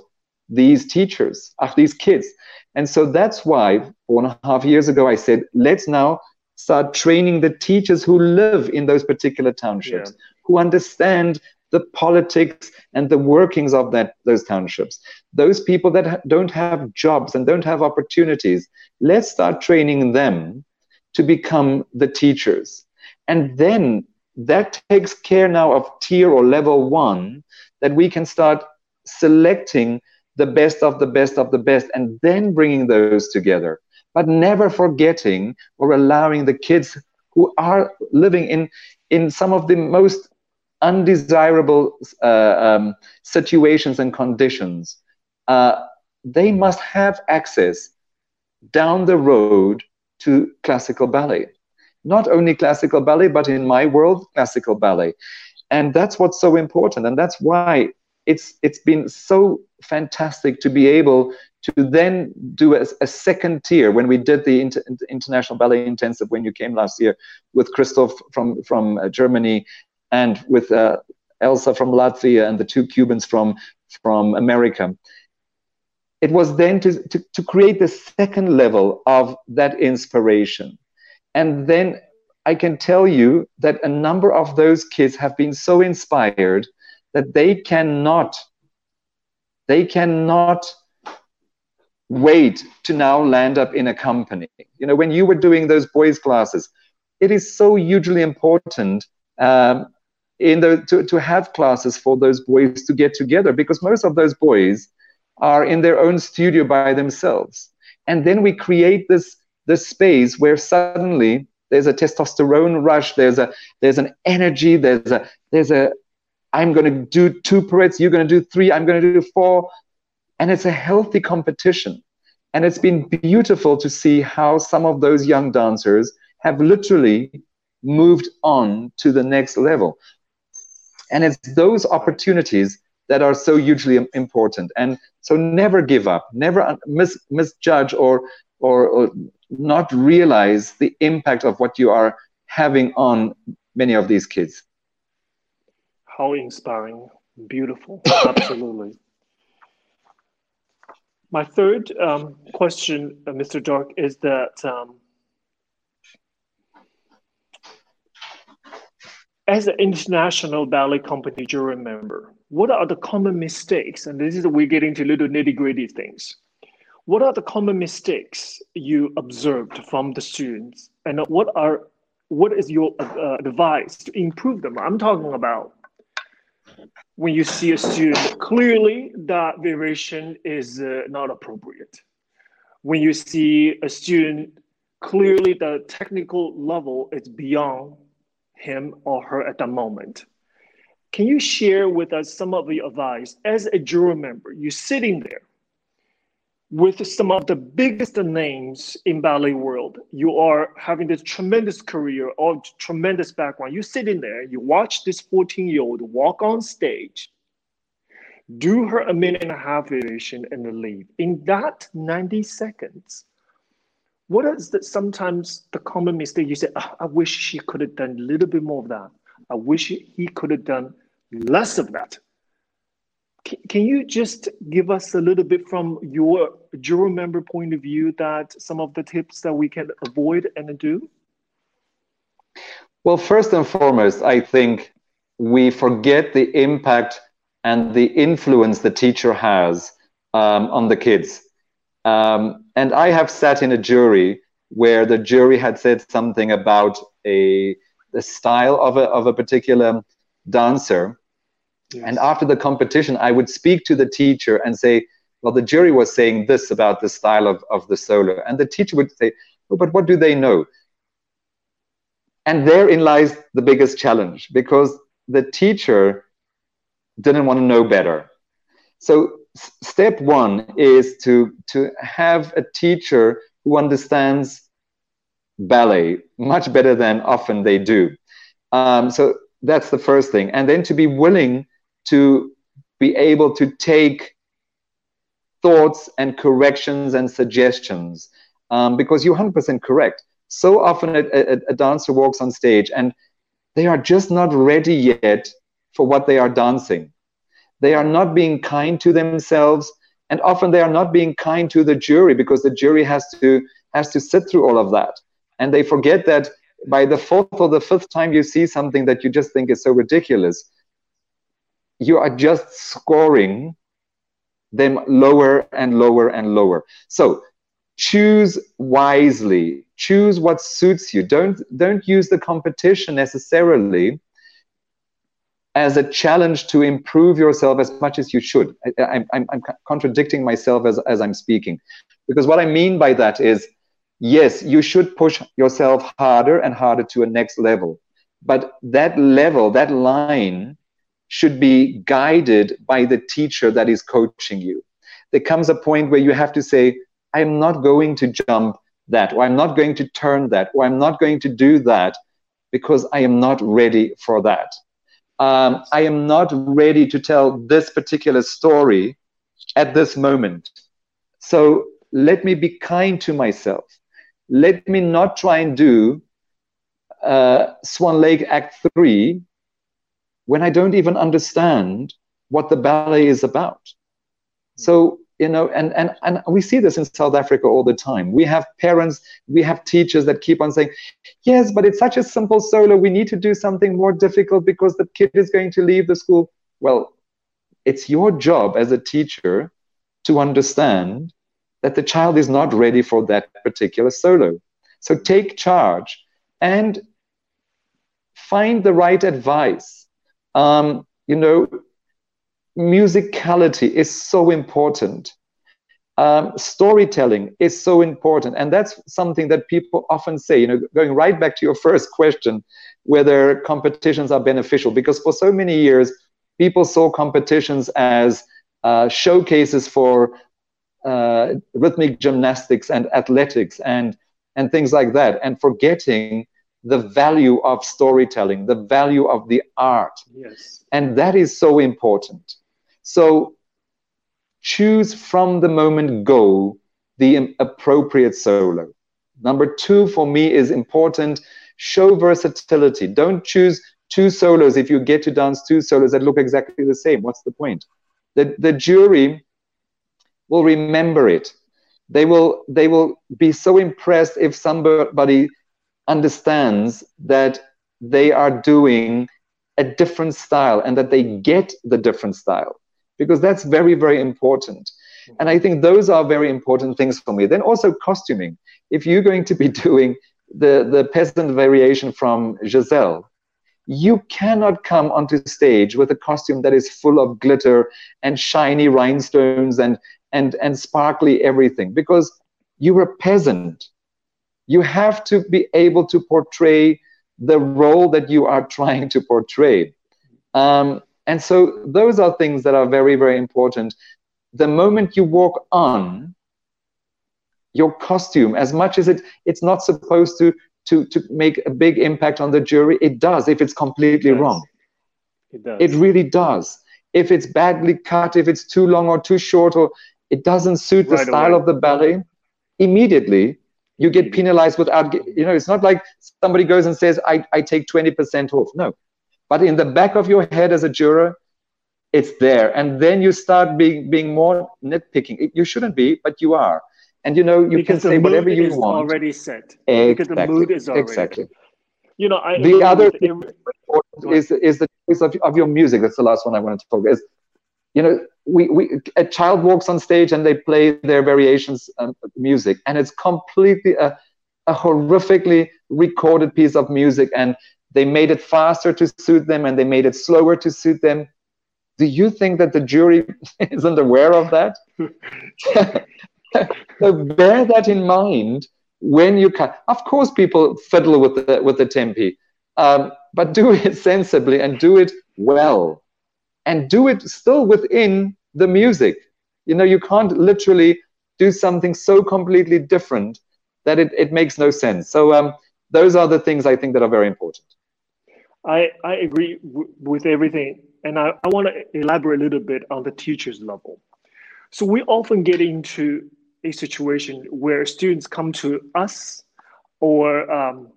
these teachers, uh, these kids. And so that's why four and a half years ago I said, let's now start training the teachers who live in those particular townships, yeah. who understand the politics and the workings of that those townships. Those people that don't have jobs and don't have opportunities, let's start training them to become the teachers. And then that takes care now of tier or level one that we can start selecting the best of the best of the best and then bringing those together but never forgetting or allowing the kids who are living in in some of the most undesirable uh, um, situations and conditions uh, they must have access down the road to classical ballet. Not only classical ballet, but in my world, classical ballet. And that's what's so important. And that's why it's it's been so fantastic to be able to then do a, a second tier when we did the inter, international ballet intensive when you came last year with Christoph from from uh, Germany and with uh, Elsa from Latvia and the two Cubans from from America it was then to, to, to create the second level of that inspiration. And then I can tell you that a number of those kids have been so inspired that they cannot, they cannot wait to now land up in a company. You know, when you were doing those boys' classes, it is so hugely important um, in the, to, to have classes for those boys to get together because most of those boys are in their own studio by themselves. And then we create this, this space where suddenly there's a testosterone rush, there's a there's an energy, there's a there's a I'm gonna do two parades, you're gonna do three, I'm gonna do four. And it's a healthy competition. And it's been beautiful to see how some of those young dancers have literally moved on to the next level. And it's those opportunities that are so hugely important. And so never give up, never mis- misjudge or, or, or not realize the impact of what you are having on many of these kids. How inspiring, beautiful, absolutely. My third um, question, uh, Mr. Dirk, is that um, as an international ballet company jury member, what are the common mistakes? And this is we get into little nitty gritty things. What are the common mistakes you observed from the students, and what are what is your uh, advice to improve them? I'm talking about when you see a student clearly that variation is uh, not appropriate. When you see a student clearly the technical level is beyond him or her at the moment. Can you share with us some of the advice as a jury member? You're sitting there with some of the biggest names in ballet world. You are having this tremendous career or tremendous background. You're sitting there, you watch this 14 year old walk on stage, do her a minute and a half variation and leave. In that 90 seconds, what is that sometimes the common mistake you say, oh, I wish she could have done a little bit more of that. I wish he could have done less of that. Can, can you just give us a little bit from your jury member point of view that some of the tips that we can avoid and do? Well, first and foremost, I think we forget the impact and the influence the teacher has um, on the kids. Um, and I have sat in a jury where the jury had said something about a the style of a of a particular dancer. And after the competition, I would speak to the teacher and say, well, the jury was saying this about the style of, of the solo. And the teacher would say, oh, but what do they know? And therein lies the biggest challenge because the teacher didn't want to know better. So step one is to to have a teacher who understands ballet much better than often they do. Um, so that's the first thing, and then to be willing to be able to take thoughts and corrections and suggestions um, because you're 100% correct. So often a, a, a dancer walks on stage and they are just not ready yet for what they are dancing. They are not being kind to themselves, and often they are not being kind to the jury because the jury has to has to sit through all of that, and they forget that by the fourth or the fifth time you see something that you just think is so ridiculous, you are just scoring them lower and lower and lower. So choose wisely choose what suits you don't don't use the competition necessarily as a challenge to improve yourself as much as you should. I, am contradicting myself as, as I'm speaking. Because what I mean by that is, yes, you should push yourself harder and harder to a next level. But that level, that line, should be guided by the teacher that is coaching you. There comes a point where you have to say, I'm not going to jump that, or I'm not going to turn that, or I'm not going to do that because I am not ready for that um, I am not ready to tell this particular story at this moment. So let me be kind to myself. Let me not try and do uh, Swan Lake Act 3 when I don't even understand what the ballet is about. Hmm. So you know and, and and we see this in south africa all the time. We have parents we have teachers that keep on saying yes but it's such a simple solo. We need to do something more difficult because the kid is going to leave the school. Well it's your job as a teacher to understand that the child is not ready for that particular solo. So take charge and find the right advice um, you know musicality is so important. Um, storytelling is so important. And that's something that people often say, you know, going right back to your first question, whether competitions are beneficial, because for so many years, people saw competitions as uh, showcases for uh, rhythmic gymnastics and athletics and, and things like that, and forgetting the value of storytelling, the value of the art. Yes. And that is so important. So choose from the moment go the appropriate solo. Number two for me is important. Show versatility. Don't choose two solos if you get to dance two solos that look exactly the same. What's the point? The, the jury will remember it. They will, they will be so impressed if somebody understands that they are doing a different style and that they get the different style because that's very very important. And i think those are very important things for me. Then also costuming. If you're going to be doing the the peasant variation from giselle you cannot come onto stage with a costume that is full of glitter and shiny rhinestones and and and sparkly everything because you're a peasant you have to be able to portray the role that you are trying to portray. Um, and so those are things that are very very important. The moment you walk on your costume as much as it it's not supposed to to to make a big impact on the jury it does if it's completely it wrong. It does. It really does. If it's badly cut if it's too long or too short or it doesn't suit the Right style away. of the ballet immediately you get penalized without you know it's not like somebody goes and says i, I take 20% off. No. But in the back of your head as a juror it's there. And then you start being being more nitpicking. You shouldn't be but you are. And you know you because can say whatever you is want. already set. Because the exactly. mood is already exactly. You know I The agree other thing- is is the choice of, of your music. That's the last one I wanted to talk. Is you know we, we a child walks on stage and they play their variations um, music and it's completely a, a horrifically recorded piece of music and they made it faster to suit them and they made it slower to suit them. Do you think that the jury isn't aware of that? so bear that in mind when you can. Of course, people fiddle with the with the tempi, um, but do it sensibly and do it well, and do it still within the music. You know, you can't literally do something so completely different that it, it makes no sense. So um, those are the things I think that are very important. I, I agree w- with everything. And I, I want to elaborate a little bit on the teacher's level. So we often get into a situation where students come to us, or um,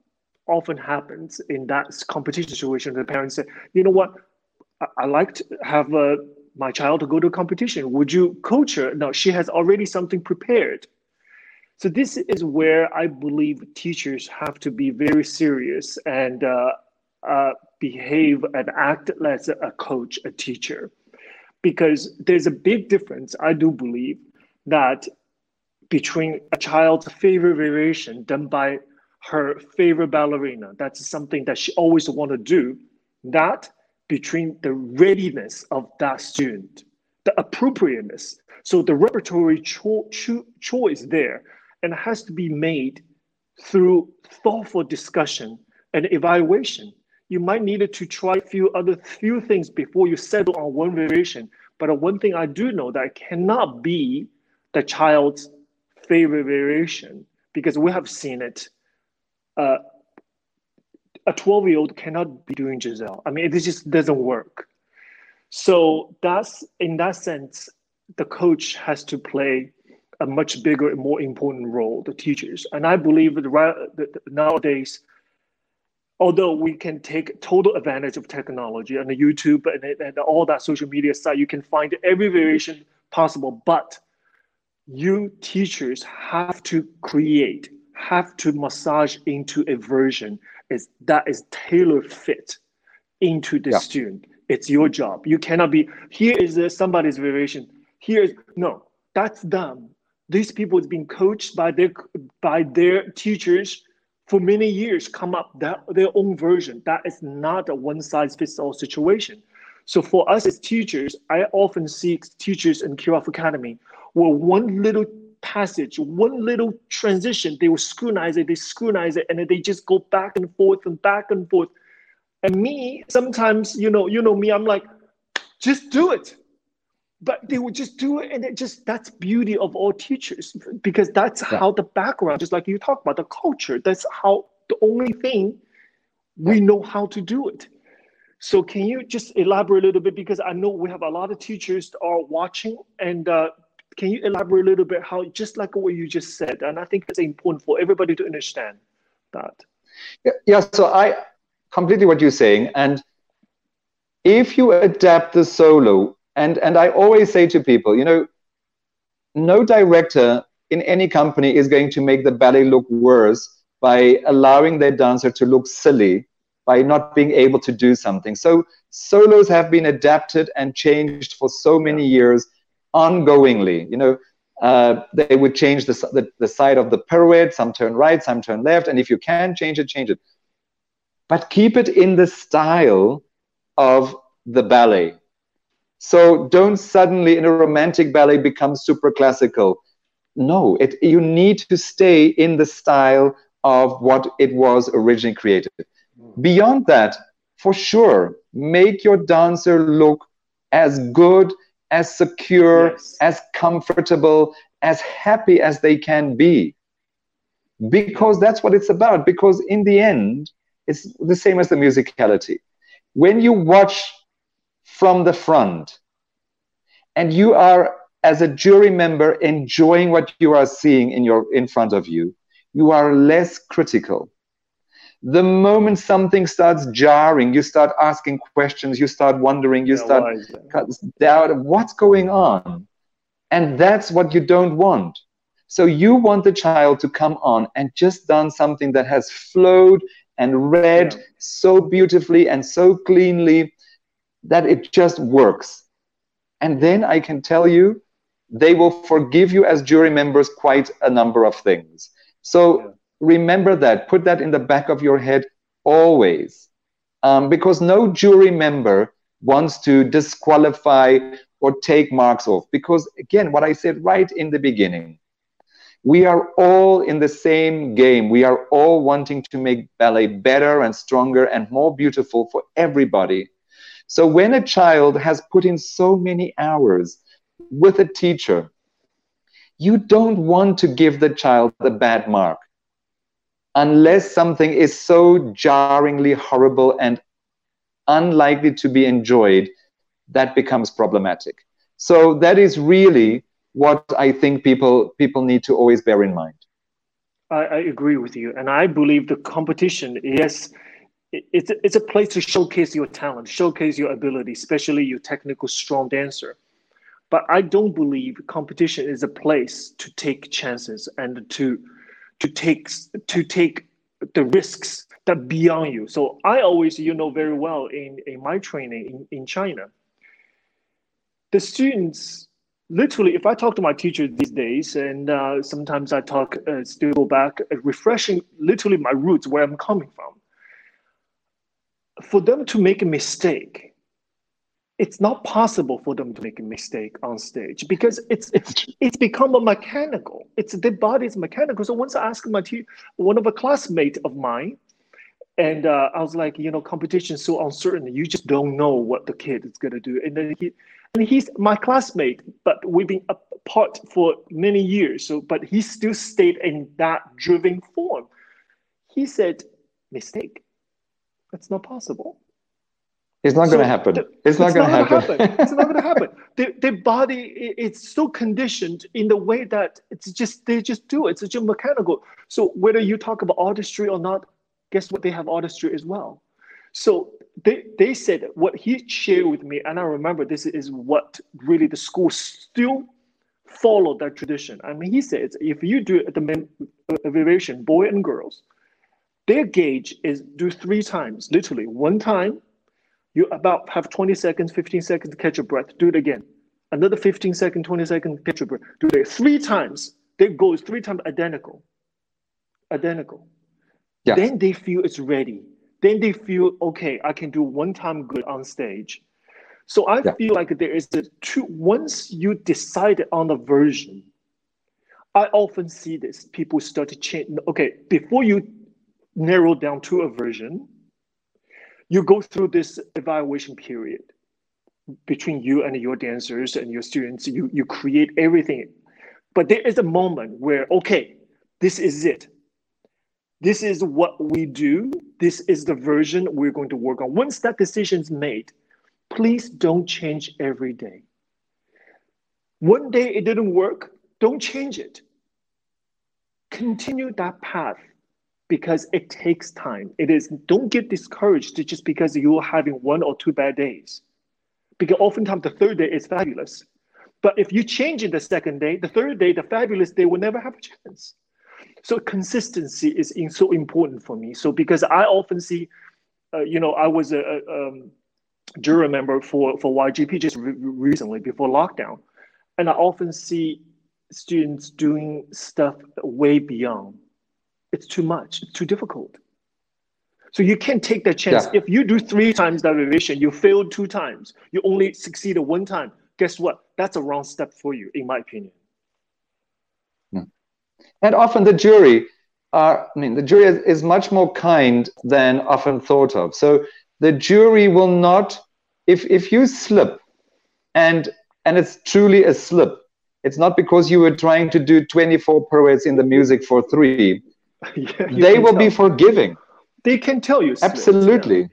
often happens in that competition situation, the parents say, you know what, I, like to have uh, my child to go to a competition. Would you coach her? No, she has already something prepared. So this is where I believe teachers have to be very serious and uh, uh, behave and act as a coach, a teacher, because there's a big difference. I do believe that between a child's favorite variation done by her favorite ballerina, that's something that she always want to do, that between the readiness of that student, the appropriateness. So the repertory cho- cho- choice there, and has to be made through thoughtful discussion and evaluation. You might need to try a few other few things before you settle on one variation. But one thing I do know that cannot be the child's favorite variation because we have seen it. Uh, a 12 year old cannot be doing Giselle. I mean, it just doesn't work. So that's in that sense, the coach has to play a much bigger and more important role, the teachers. And I believe that nowadays, although we can take total advantage of technology and YouTube and, and all that social media site, you can find every variation possible. But you teachers have to create, have to massage into a version is that is tailor fit into the Yeah. student. It's your job. You cannot be here is uh, somebody's variation. Here is no, that's them. These people has been coached by their by their teachers for many years. Come up that their own version. That is not a one size fits all situation. So for us as teachers, I often see teachers in Kirov Academy where one little passage, one little transition, they will scrutinize it, they scrutinize it, and then they just go back and forth and back and forth. And me, sometimes, you know, you know me, I'm like, just do it. But they would just do it, and it just that's beauty of all teachers because that's Yeah. how the background, just like you talk about the culture, that's how the only thing we know how to do it. So can you just elaborate a little bit because I know we have a lot of teachers that are watching, and uh, can you elaborate a little bit how just like what you just said, and I think it's important for everybody to understand that. Yeah, yeah, so I completely what you're saying. And if you adapt the solo, and and I always say to people, you know, no director in any company is going to make the ballet look worse by allowing their dancer to look silly by not being able to do something. So solos have been adapted and changed for so many years ongoingly. You know, uh, they would change the, the, the side of the pirouette, some turn right, some turn left, and if you can change it, change it. But keep it in the style of the ballet. So don't suddenly in a romantic ballet become super classical. No, it, you need to stay in the style of what it was originally created. Beyond that, for sure, make your dancer look as good, as secure, yes. as comfortable, as happy as they can be. Because that's what it's about. Because in the end, it's the same as the musicality. When you watch from the front and you are as a jury member enjoying what you are seeing in your in front of you you are less critical the moment something starts jarring you start asking questions you start wondering you yeah, start doubt what's going on? And that's what you don't want. So you want the child to come on and just done something that has flowed and read yeah. so beautifully and so cleanly that it just works. And then i can tell you they will forgive you as jury members quite a number of things. So yeah remember that. Put that in the back of your head always. Um, because no jury member wants to disqualify or take marks off. Because, again, what I said right in the beginning, we are all in the same game. We are all wanting to make ballet better and stronger and more beautiful for everybody. So when a child has put in so many hours with a teacher, you don't want to give the child a bad mark unless something is so jarringly horrible and unlikely to be enjoyed, that becomes problematic. So that is really what I think people people need to always bear in mind. I, I agree with you, and I believe the competition yes. It's it's a place to showcase your talent, showcase your ability, especially your technical strong dancer. But I don't believe competition is a place to take chances and to to take to take the risks that beyond you. So I always, you know, very well in, in my training in, in China, the students literally, if I talk to my teacher these days, and uh, sometimes I talk, uh, still go back, uh, refreshing literally my roots, where I'm coming from. For them to make a mistake, it's not possible for them to make a mistake on stage because it's it's it's become a mechanical. It's the body is mechanical. So once I asked my te- one of a classmate of mine, and uh, I was like, you know, competition is so uncertain. You just don't know what the kid is gonna do. And then he and he's my classmate, but we've been apart for many years. So, but he still stayed in that driven form. He said, mistake. That's not possible it's not so going to happen. It's not going to happen. happen. It's not going to happen. Their, their body, it's so conditioned in the way that it's just, they just do it. It's just mechanical. So whether you talk about artistry or not, guess what? They have artistry as well. So they, they said what he shared with me, and I remember this is what really the school still follow that tradition. I mean, he said if you do the uh, variation, boy and girls, their gauge is do three times, literally one time you about have 20 seconds, 15 seconds to catch your breath. Do it again. Another 15 seconds, 20 seconds, catch your breath. Do it three times. Their goal is three times identical. Identical. Yes. Then they feel it's ready. Then they feel, okay, I can do one time good on stage. So I yeah. feel like there is a two, once you decide on the version, I often see this. People start to change. Okay, before you narrow down to a version, you go through this evaluation period between you and your dancers and your students. You, you create everything. But there is a moment where, okay, this is it. This is what we do. This is the version we're going to work on. Once that decision is made, please don't change every day. One day it didn't work, don't change it. Continue that path because it takes time. It is don't get discouraged just because you're having one or two bad days. Because oftentimes the third day is fabulous. But if you change it the second day, the third day, the fabulous day will never have a chance. So consistency is in, so important for me. So because I often see uh, you know, I was a, a um, jury member for, for YGP just re- recently before lockdown. And I often see students doing stuff way beyond. It's too much, it's too difficult. So you can't take that chance. Yeah. If you do three times that revision, you failed two times, you only succeeded one time. Guess what? That's a wrong step for you, in my opinion. Hmm. And often the jury are, I mean, the jury is, is much more kind than often thought of. So the jury will not, if, if you slip and, and it's truly a slip, it's not because you were trying to do 24 pirouettes in the music for three. yeah, they will be forgiving they can tell you. Absolutely. Yeah.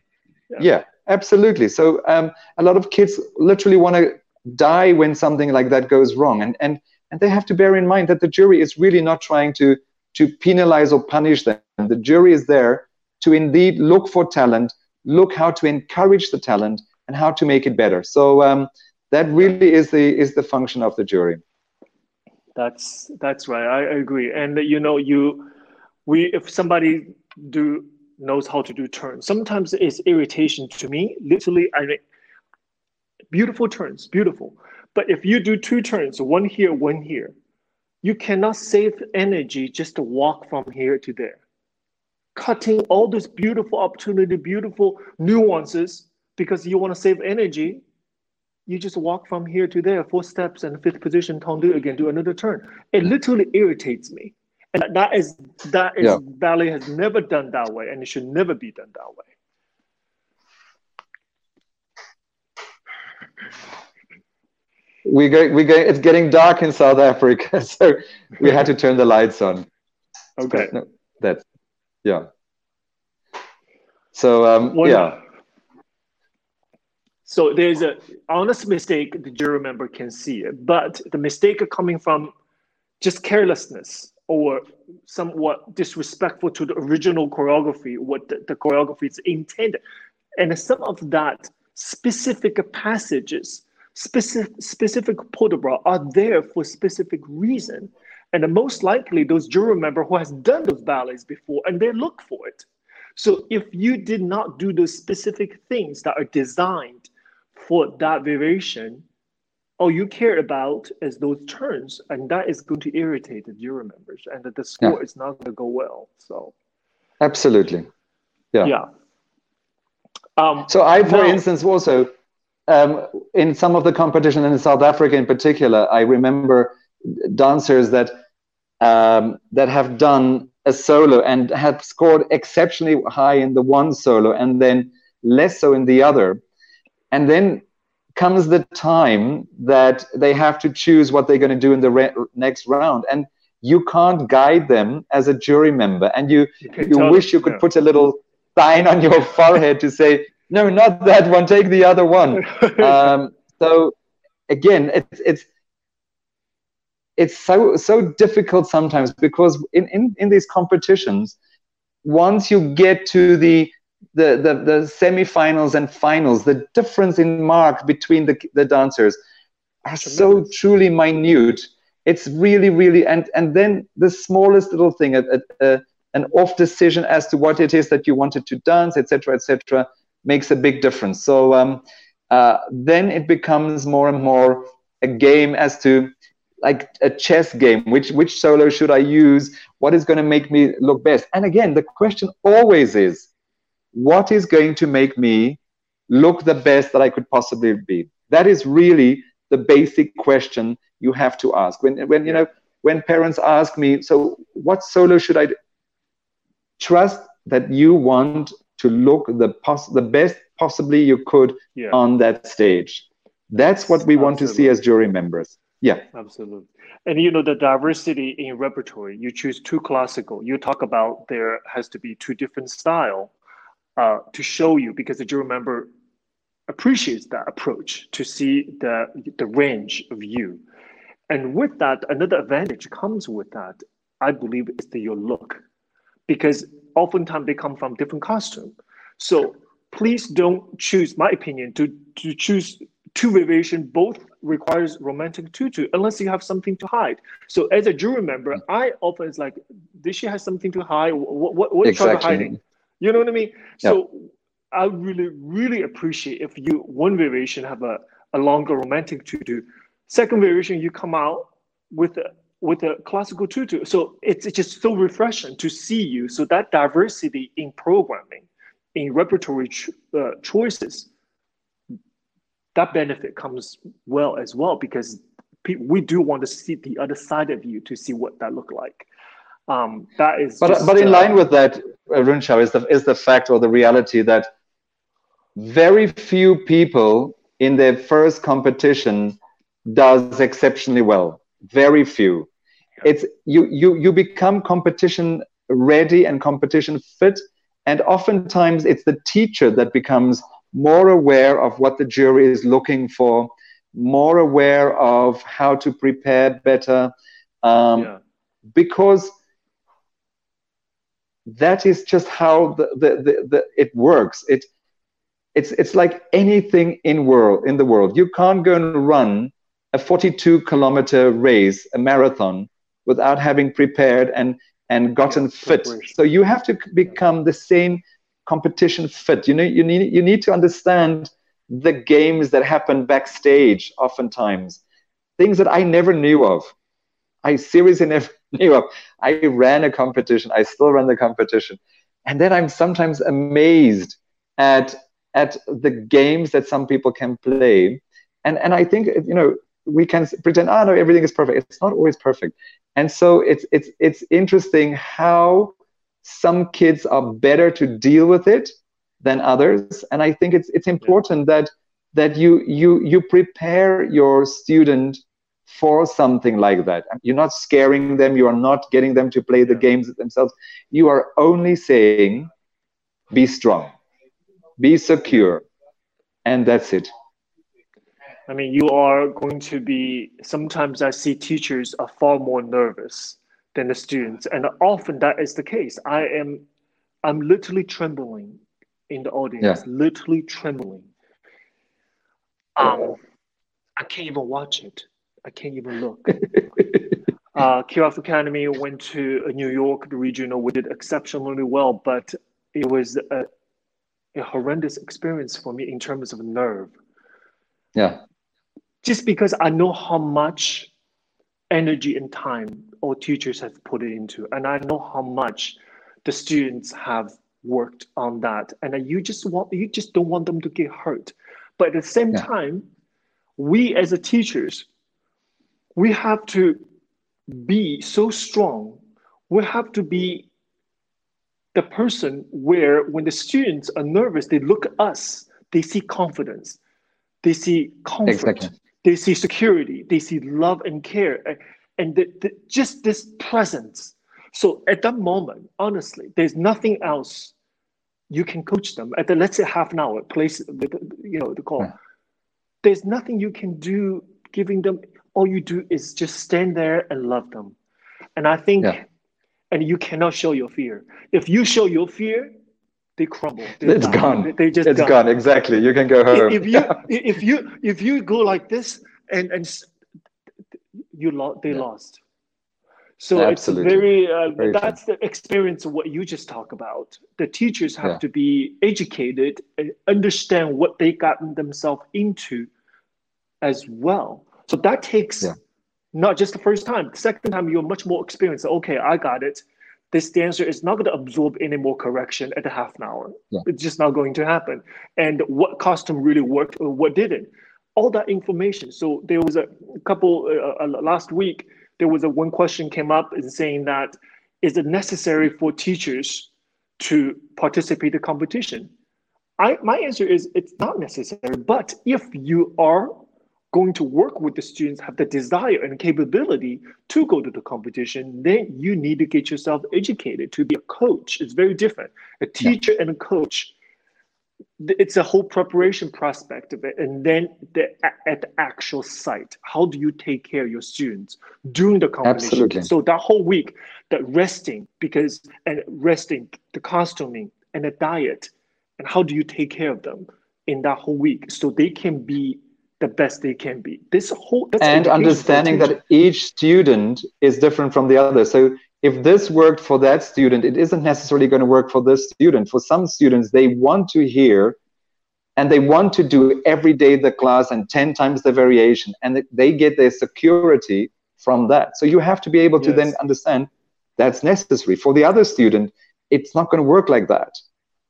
Yeah. yeah. absolutely. So um, a lot of kids literally want to die when something like that goes wrong, and and and they have to bear in mind that the jury is really not trying to to penalize or punish them. The jury is there to indeed look for talent, look how to encourage the talent, and how to make it better. So um, that really is the is the function of the jury. That's that's right. I agree. And you know, you we if somebody do knows how to do turns. Sometimes it's irritation to me. Literally, I mean, beautiful turns, beautiful. But if you do two turns, one here, one here, you cannot save energy just to walk from here to there. Cutting all this beautiful opportunity, beautiful nuances, because you want to save energy, you just walk from here to there, four steps and fifth position, tendu again, do another turn. It literally irritates me and that is that is yeah. ballet has never done that way and it should never be done that way. We get we get it's getting dark in south africa so we had to turn the lights on. Okay. no, that's yeah. So um One, yeah. So there's a honest mistake the jury member can see it but the mistake coming from just carelessness or somewhat disrespectful to the original choreography, what the, the choreography is intended. And some of that specific passages, specific, specific bras are there for specific reason. And most likely those jury member who has done those ballets before and they look for it. So if you did not do those specific things that are designed for that variation, all you care about is those turns, and that is going to irritate the jury members, and the score yeah. is not going to go well. So, absolutely, yeah, yeah. Um, so I, for now, instance, also um, in some of the competition in South Africa, in particular, I remember dancers that um, that have done a solo and have scored exceptionally high in the one solo, and then less so in the other, and then comes the time that they have to choose what they're going to do in the re- next round and you can't guide them as a jury member and you you, you wish you could yeah. put a little sign on your forehead to say no not that one take the other one um, so again it's it's it's so so difficult sometimes because in, in in these competitions once you get to the the, the, the semifinals and finals, the difference in mark between the, the dancers are so truly minute. It's really, really, and, and then the smallest little thing, a, a, an off decision as to what it is that you wanted to dance, etc., etc., makes a big difference. So um, uh, then it becomes more and more a game as to like a chess game. Which which solo should I use? What is going to make me look best? And again, the question always is what is going to make me look the best that I could possibly be? That is really the basic question you have to ask. When, when you know, when parents ask me, so what solo should I do? Trust that you want to look the pos- the best possibly you could yeah. on that stage. That's what we Absolutely. want to see as jury members. Yeah. Absolutely. And you know, the diversity in repertory, you choose two classical, you talk about there has to be two different style uh, to show you because the jury member appreciates that approach to see the, the range of you. And with that, another advantage comes with that, I believe, is the, your look. Because oftentimes they come from different costume. So please don't choose, my opinion, to, to choose two variation, both requires romantic tutu, unless you have something to hide. So as a jury member, I often is like, this she has something to hide. What, what, what exactly. hiding? You know what I mean? So I really, really appreciate if you one variation have a, a longer romantic tutu, second variation you come out with a with a classical tutu. So it's, it's just so refreshing to see you. So that diversity in programming, in repertory uh, choices, that benefit comes well as well because pe- we do want to see the other side of you to see what that look like. Um, that is. But just, but in uh, line with that, uh, is the is the fact or the reality that very few people in their first competition does exceptionally well. Very few. It's you you you become competition ready and competition fit, and oftentimes it's the teacher that becomes more aware of what the jury is looking for, more aware of how to prepare better, um, yeah. because that is just how the, the, the, the it works. It it's it's like anything in world in the world. You can't go and run a 42 kilometer race, a marathon, without having prepared and and gotten fit. So you have to become the same competition fit. You know, you need you need to understand the games that happen backstage. Oftentimes, things that I never knew of. I seriously never knew of. I ran a competition. I still run the competition, and then I'm sometimes amazed at at the games that some people can play. And and I think you know we can pretend, oh no, everything is perfect. It's not always perfect. And so it's it's it's interesting how some kids are better to deal with it than others. And I think it's it's important that that you you you prepare your student for something like that. You're not scaring them. You are not getting them to play the games themselves. You are only saying, be strong, be secure, and that's it. I mean, you are going to be. Sometimes I see teachers are far more nervous than the students, and often that is the case. I am, I'm literally trembling in the audience, Yeah. literally trembling. Um, I can't even watch it. I can't even look. uh, Kirov Academy went to New York, the regional. We did exceptionally well, but it was a, a horrendous experience for me in terms of nerve Yeah, just because I know how much energy and time our teachers have put it into, and I know how much the students have worked on that, and you just want you just don't want them to get hurt, but at the same Yeah. time, we as a teachers, we have to be so strong. We have to be the person where when the students are nervous, they look at us, they see confidence, they see comfort, Exactly. they see security, they see love and care, and, and the, the, just this presence. So at that moment, honestly, there's nothing else you can coach them at the let's say half an hour place you know the call. Yeah. There's nothing you can do giving them. All you do is just stand there and love them, and I think, Yeah. and you cannot show your fear. If you show your fear, they crumble. They It's gone. They- just it's die gone. Exactly. You can go home. if you if you if you go like this and and you lost they Yeah. lost so Absolutely. it's very, uh, Very that's the experience of what you just talked about the teachers have Yeah. to be educated and understand what they gotten themselves into as well so that takes Yeah. not just the first time the second time you're much more experienced. Okay i got it. This dancer is not going to absorb any more correction at a half an hour. Yeah. it's just not going to happen. And what costume really worked or what didn't? All that information. So there was a couple uh, uh, last week there was a one question came up in saying that is it necessary for teachers to participate in competition? I, my answer is it's not necessary but if you are going to work with the students have the desire and capability to go to the competition then you need to get yourself educated to be a coach. It's very different. A teacher and a coach it's a whole preparation prospect of it and then the, at the actual site. How do you take care of your students during the competition? Absolutely. so that whole week the resting because and resting the costuming and the diet and how do you take care of them in that whole week? So they can be the best they can be this whole and education for a understanding that each student is different from the other. So if this worked for that student, it isn't necessarily going to work for this student. For some students, they want to hear and they want to do every day the class and 10 times the variation, and they get their security from that. So you have to be able to yes. then understand that's necessary. For the other student, it's not going to work like that.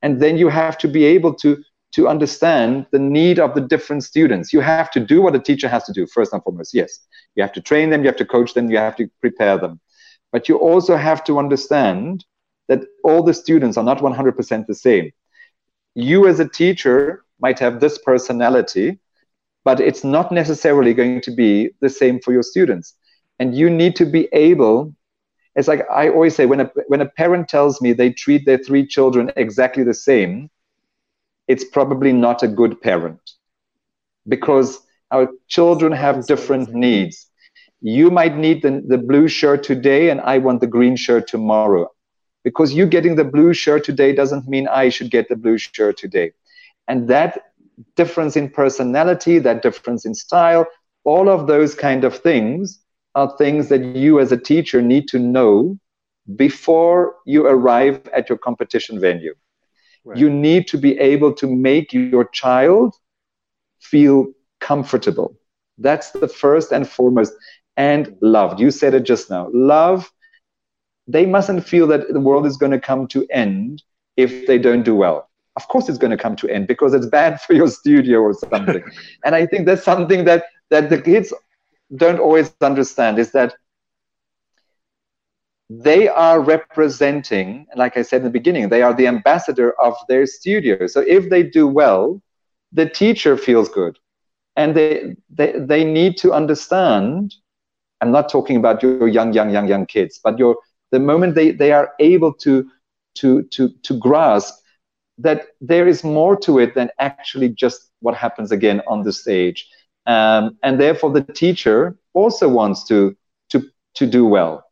And then you have to be able to to understand the need of the different students. You have to do what a teacher has to do, first and foremost. Yes, you have to train them, you have to coach them, you have to prepare them. But you also have to understand that all the students are not 100% the same. You, as a teacher, might have this personality, but it's not necessarily going to be the same for your students. And you need to be able, it's like I always say, when a, when a parent tells me they treat their three children exactly the same, it's probably not a good parent because our children have different needs you might need the, the blue shirt today and I want the green shirt tomorrow. Because you getting the blue shirt today doesn't mean I should get the blue shirt today. And that difference in personality, that difference in style, all of those kind of things are things that you as a teacher need to know before you arrive at your competition venue. Right. You need to be able to make your child feel comfortable. That's the first and foremost and loved. You said it just now. Love, they mustn't feel that the world is going to come to end if they don't do well. Of course, it's going to come to end because it's bad for your studio or something. and I think that's something that that the kids don't always understand is that they are representing, like I said in the beginning, they are the ambassador of their studio. So if they do well, the teacher feels good. And they, they, they need to understand I'm not talking about your young, young, young, young kids, but your the moment they, they are able to to to to grasp that there is more to it than actually just what happens again on the stage. Um, and therefore the teacher also wants to to to do well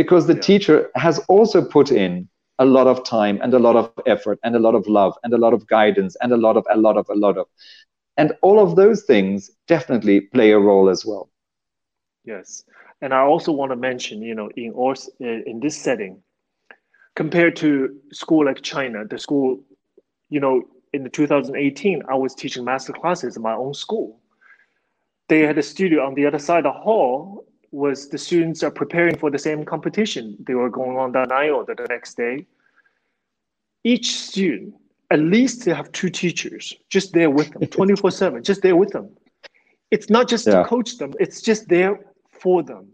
because the yeah. teacher has also put in a lot of time and a lot of effort and a lot of love and a lot of guidance and a lot of a lot of a lot of and all of those things definitely play a role as well Yes, and I also want to mention, you know, in or in this setting, compared to school like China, the school, you know, in the 2018, I was teaching master classes in my own school. They had a studio on the other side of the hall. Was the students are preparing for the same competition? They were going on that night or the next day. Each student, at least they have two teachers just there with them, 24 7, just there with them. It's not just yeah. to coach them, it's just there for them.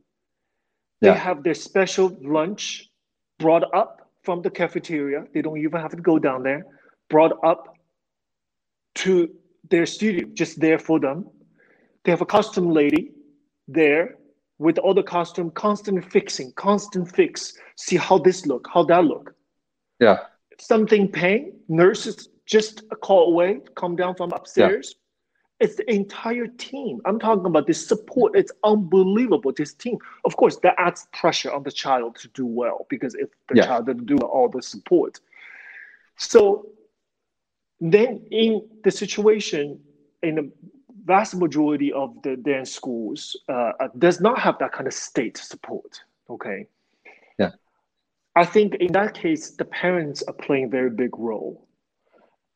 They yeah. have their special lunch brought up from the cafeteria. They don't even have to go down there, brought up to their studio, just there for them. They have a costume lady there with all the costume, constant fixing, constant fix. See how this look, how that look. Yeah. Something pain, nurses just a call away, come down from upstairs. Yeah it's the entire team. I'm talking about this support. It's unbelievable. This team, of course, that adds pressure on the child to do well because if the yeah. child doesn't do all the support, so then in the situation in the vast majority of the dance schools uh, uh, does not have that kind of state support. Okay. Yeah. I think in that case, the parents are playing a very big role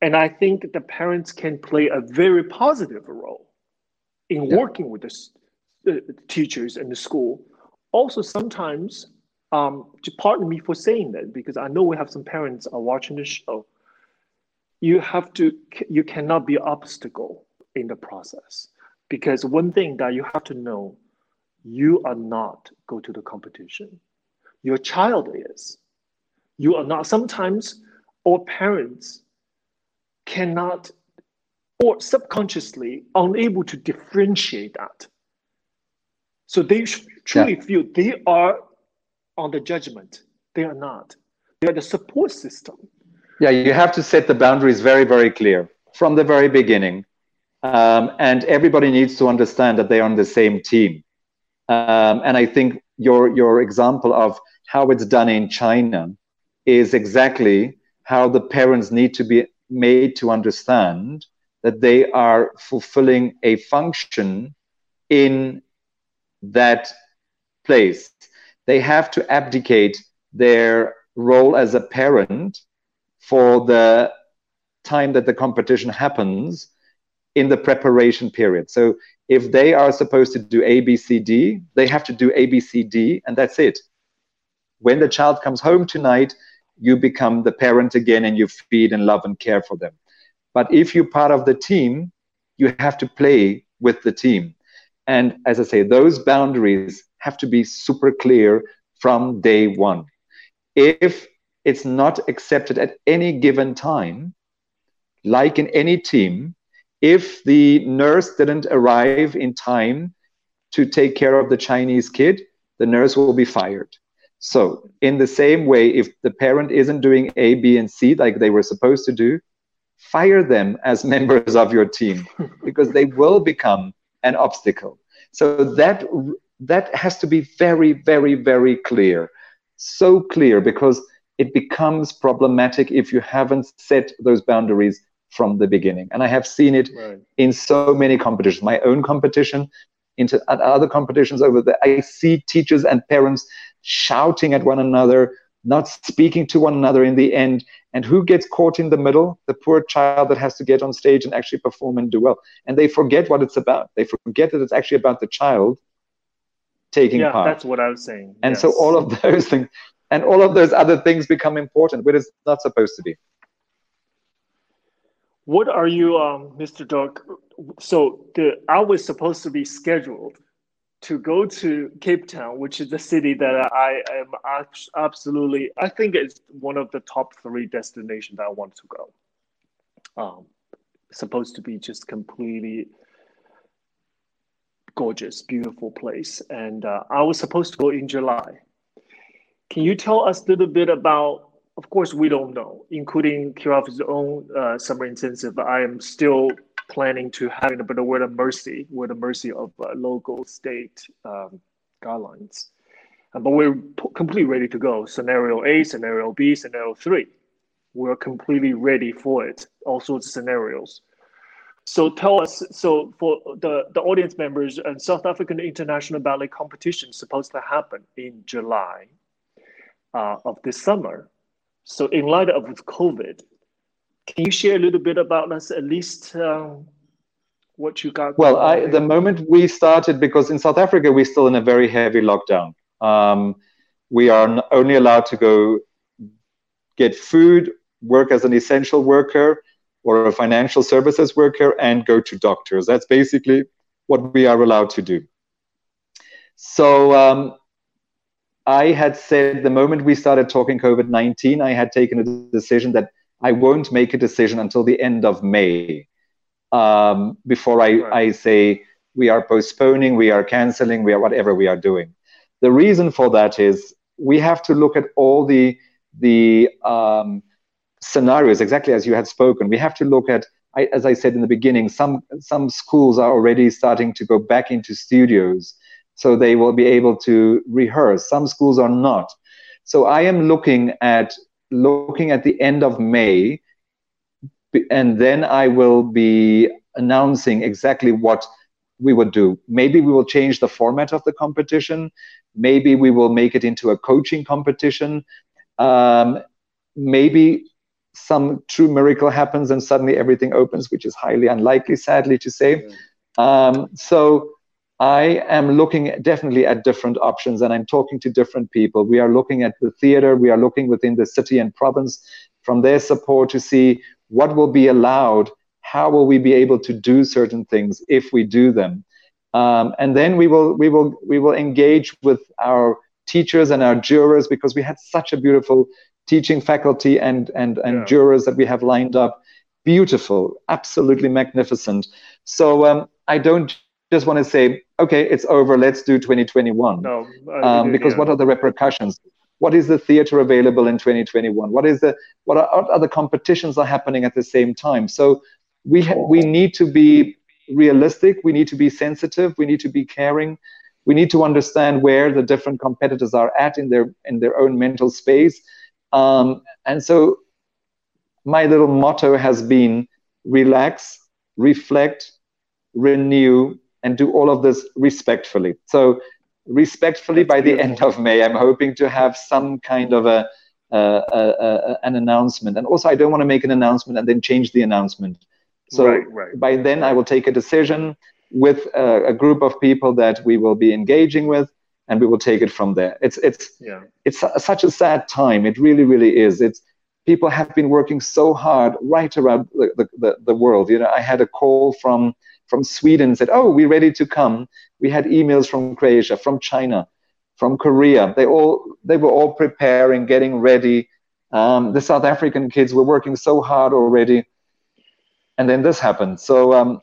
and I think the parents can play a very positive role in yeah. working with the, the, teachers and the school. Also, sometimes, um, to pardon me for saying that, because I know we have some parents are watching the show. You have to, you cannot be obstacle in the process, because one thing that you have to know, you are not go to the competition. Your child is. You are not. Sometimes, our parents cannot or subconsciously unable to differentiate that. So they truly yeah. feel they are on the judgment. They are not. They are the support system. Yeah, you have to set the boundaries very, very clear from the very beginning. Um, and everybody needs to understand that they are on the same team. Um, and I think your your example of how it's done in China is exactly how the parents need to be made to understand that they are fulfilling a function in that place. they have to abdicate their role as a parent for the time that the competition happens in the preparation period. So if they are supposed to do A, B, C, D, they have to do A, B, C, D, and that's it. When the child comes home tonight, you become the parent again and you feed and love and care for them. But if you're part of the team, you have to play with the team. And as I say, those boundaries have to be super clear from day one. If it's not accepted at any given time, like in any team, if the nurse didn't arrive in time to take care of the Chinese kid, the nurse will be fired. So, in the same way, if the parent isn't doing A, B, and C like they were supposed to do, fire them as members of your team because they will become an obstacle. So that that has to be very, very, very clear. So clear because it becomes problematic if you haven't set those boundaries from the beginning. And I have seen it right. in so many competitions, my own competition, into other competitions over there. I see teachers and parents shouting at one another, not speaking to one another in the end. And who gets caught in the middle? The poor child that has to get on stage and actually perform and do well. And they forget what it's about. They forget that it's actually about the child taking yeah, part. That's what I was saying. And yes. so all of those things and all of those other things become important, but it's not supposed to be. What are you, um, Mr. Dirk? So the I was supposed to be scheduled to go to Cape Town, which is the city that I am absolutely. I think it's one of the top three destinations that I want to go. Um, supposed to be just completely gorgeous, beautiful place, and uh, I was supposed to go in July. Can you tell us a little bit about of course, we don't know, including Kirov's own uh, summer intensive. I am still planning to having a bit of word of mercy, word of mercy of uh, local state um, guidelines. Uh, but we're p- completely ready to go. Scenario A, scenario B, scenario three. We're completely ready for it. All sorts of scenarios. So tell us. So for the the audience members, and uh, South African International Ballet Competition supposed to happen in July uh, of this summer so in light of COVID, can you share a little bit about us, at least um, what you got? Well, I, the moment we started, because in South Africa, we're still in a very heavy lockdown. Um, we are only allowed to go get food, work as an essential worker or a financial services worker, and go to doctors. That's basically what we are allowed to do. So um, I had said the moment we started talking COVID 19, I had taken a decision that I won't make a decision until the end of May um, before I, right. I say we are postponing, we are canceling, we are whatever we are doing. The reason for that is we have to look at all the, the um, scenarios, exactly as you had spoken. We have to look at, I, as I said in the beginning, some, some schools are already starting to go back into studios so they will be able to rehearse. Some schools are not. So I am looking at looking at the end of May, and then I will be announcing exactly what we would do. Maybe we will change the format of the competition. Maybe we will make it into a coaching competition. Um, maybe some true miracle happens and suddenly everything opens, which is highly unlikely, sadly to say. Um, so I am looking definitely at different options and I'm talking to different people. We are looking at the theater, we are looking within the city and province from their support to see what will be allowed, how will we be able to do certain things if we do them. Um, and then we will we will we will engage with our teachers and our jurors because we had such a beautiful teaching faculty and and and yeah. jurors that we have lined up beautiful absolutely magnificent so um, i don't just want to say, okay, it's over. Let's do 2021. No, um, because yeah. what are the repercussions? What is the theater available in 2021? What is the what are what other competitions are happening at the same time? So we ha- we need to be realistic. We need to be sensitive. We need to be caring. We need to understand where the different competitors are at in their in their own mental space. Um, and so my little motto has been relax, reflect, renew, and do all of this respectfully. So respectfully, That's by beautiful. the end of May, I'm hoping to have some kind of a, uh, uh, an announcement. And also, I don't want to make an announcement and then change the announcement. So right, right. by then, I will take a decision with a, a, group of people that we will be engaging with, and we will take it from there. It's it's yeah. it's such a sad time. It really, really is. It's people have been working so hard right around the, the, the world. You know, I had a call from from Sweden said, "Oh, we're ready to come." We had emails from Croatia, from China, from Korea. They all they were all preparing, getting ready. Um, the South African kids were working so hard already, and then this happened. So um,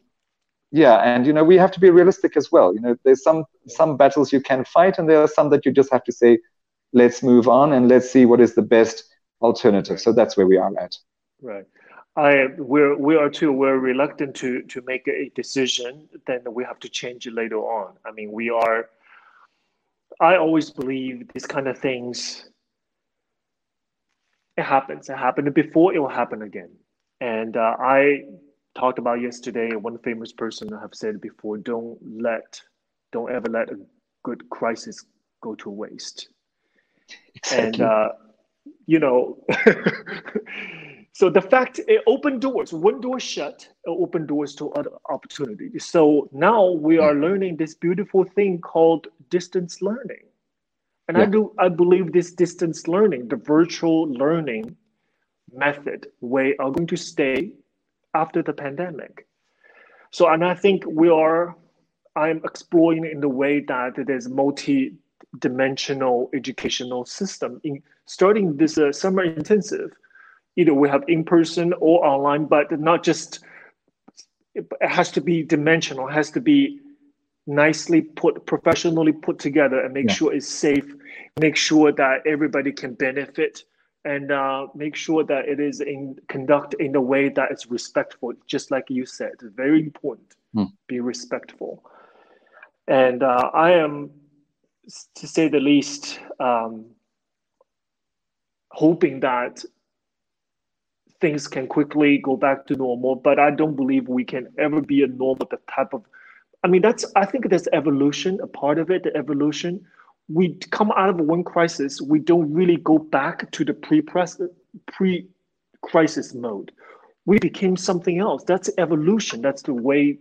yeah, and you know we have to be realistic as well. You know, there's some some battles you can fight, and there are some that you just have to say, let's move on and let's see what is the best alternative. So that's where we are at. Right. I we're we are too we're reluctant to to make a decision. Then we have to change it later on. I mean, we are. I always believe these kind of things. It happens. It happened before. It will happen again. And uh, I talked about yesterday. One famous person have said before: "Don't let, don't ever let a good crisis go to waste." Exactly. And uh, you know. So the fact it opened doors, one door shut, it opened doors to other opportunities. So now we are learning this beautiful thing called distance learning. And yeah. I do I believe this distance learning, the virtual learning method way are going to stay after the pandemic. So and I think we are I'm exploring in the way that there's multi-dimensional educational system in starting this uh, summer intensive either we have in person or online, but not just, it has to be dimensional, has to be nicely put, professionally put together and make yeah. sure it's safe, make sure that everybody can benefit and uh, make sure that it is in conduct in a way that is respectful, just like you said, very important, mm. be respectful. And uh, I am, to say the least, um, hoping that things can quickly go back to normal, but I don't believe we can ever be a normal the type of I mean that's I think there's evolution, a part of it, the evolution. We come out of one crisis, we don't really go back to the pre-crisis mode. We became something else. That's evolution. That's the way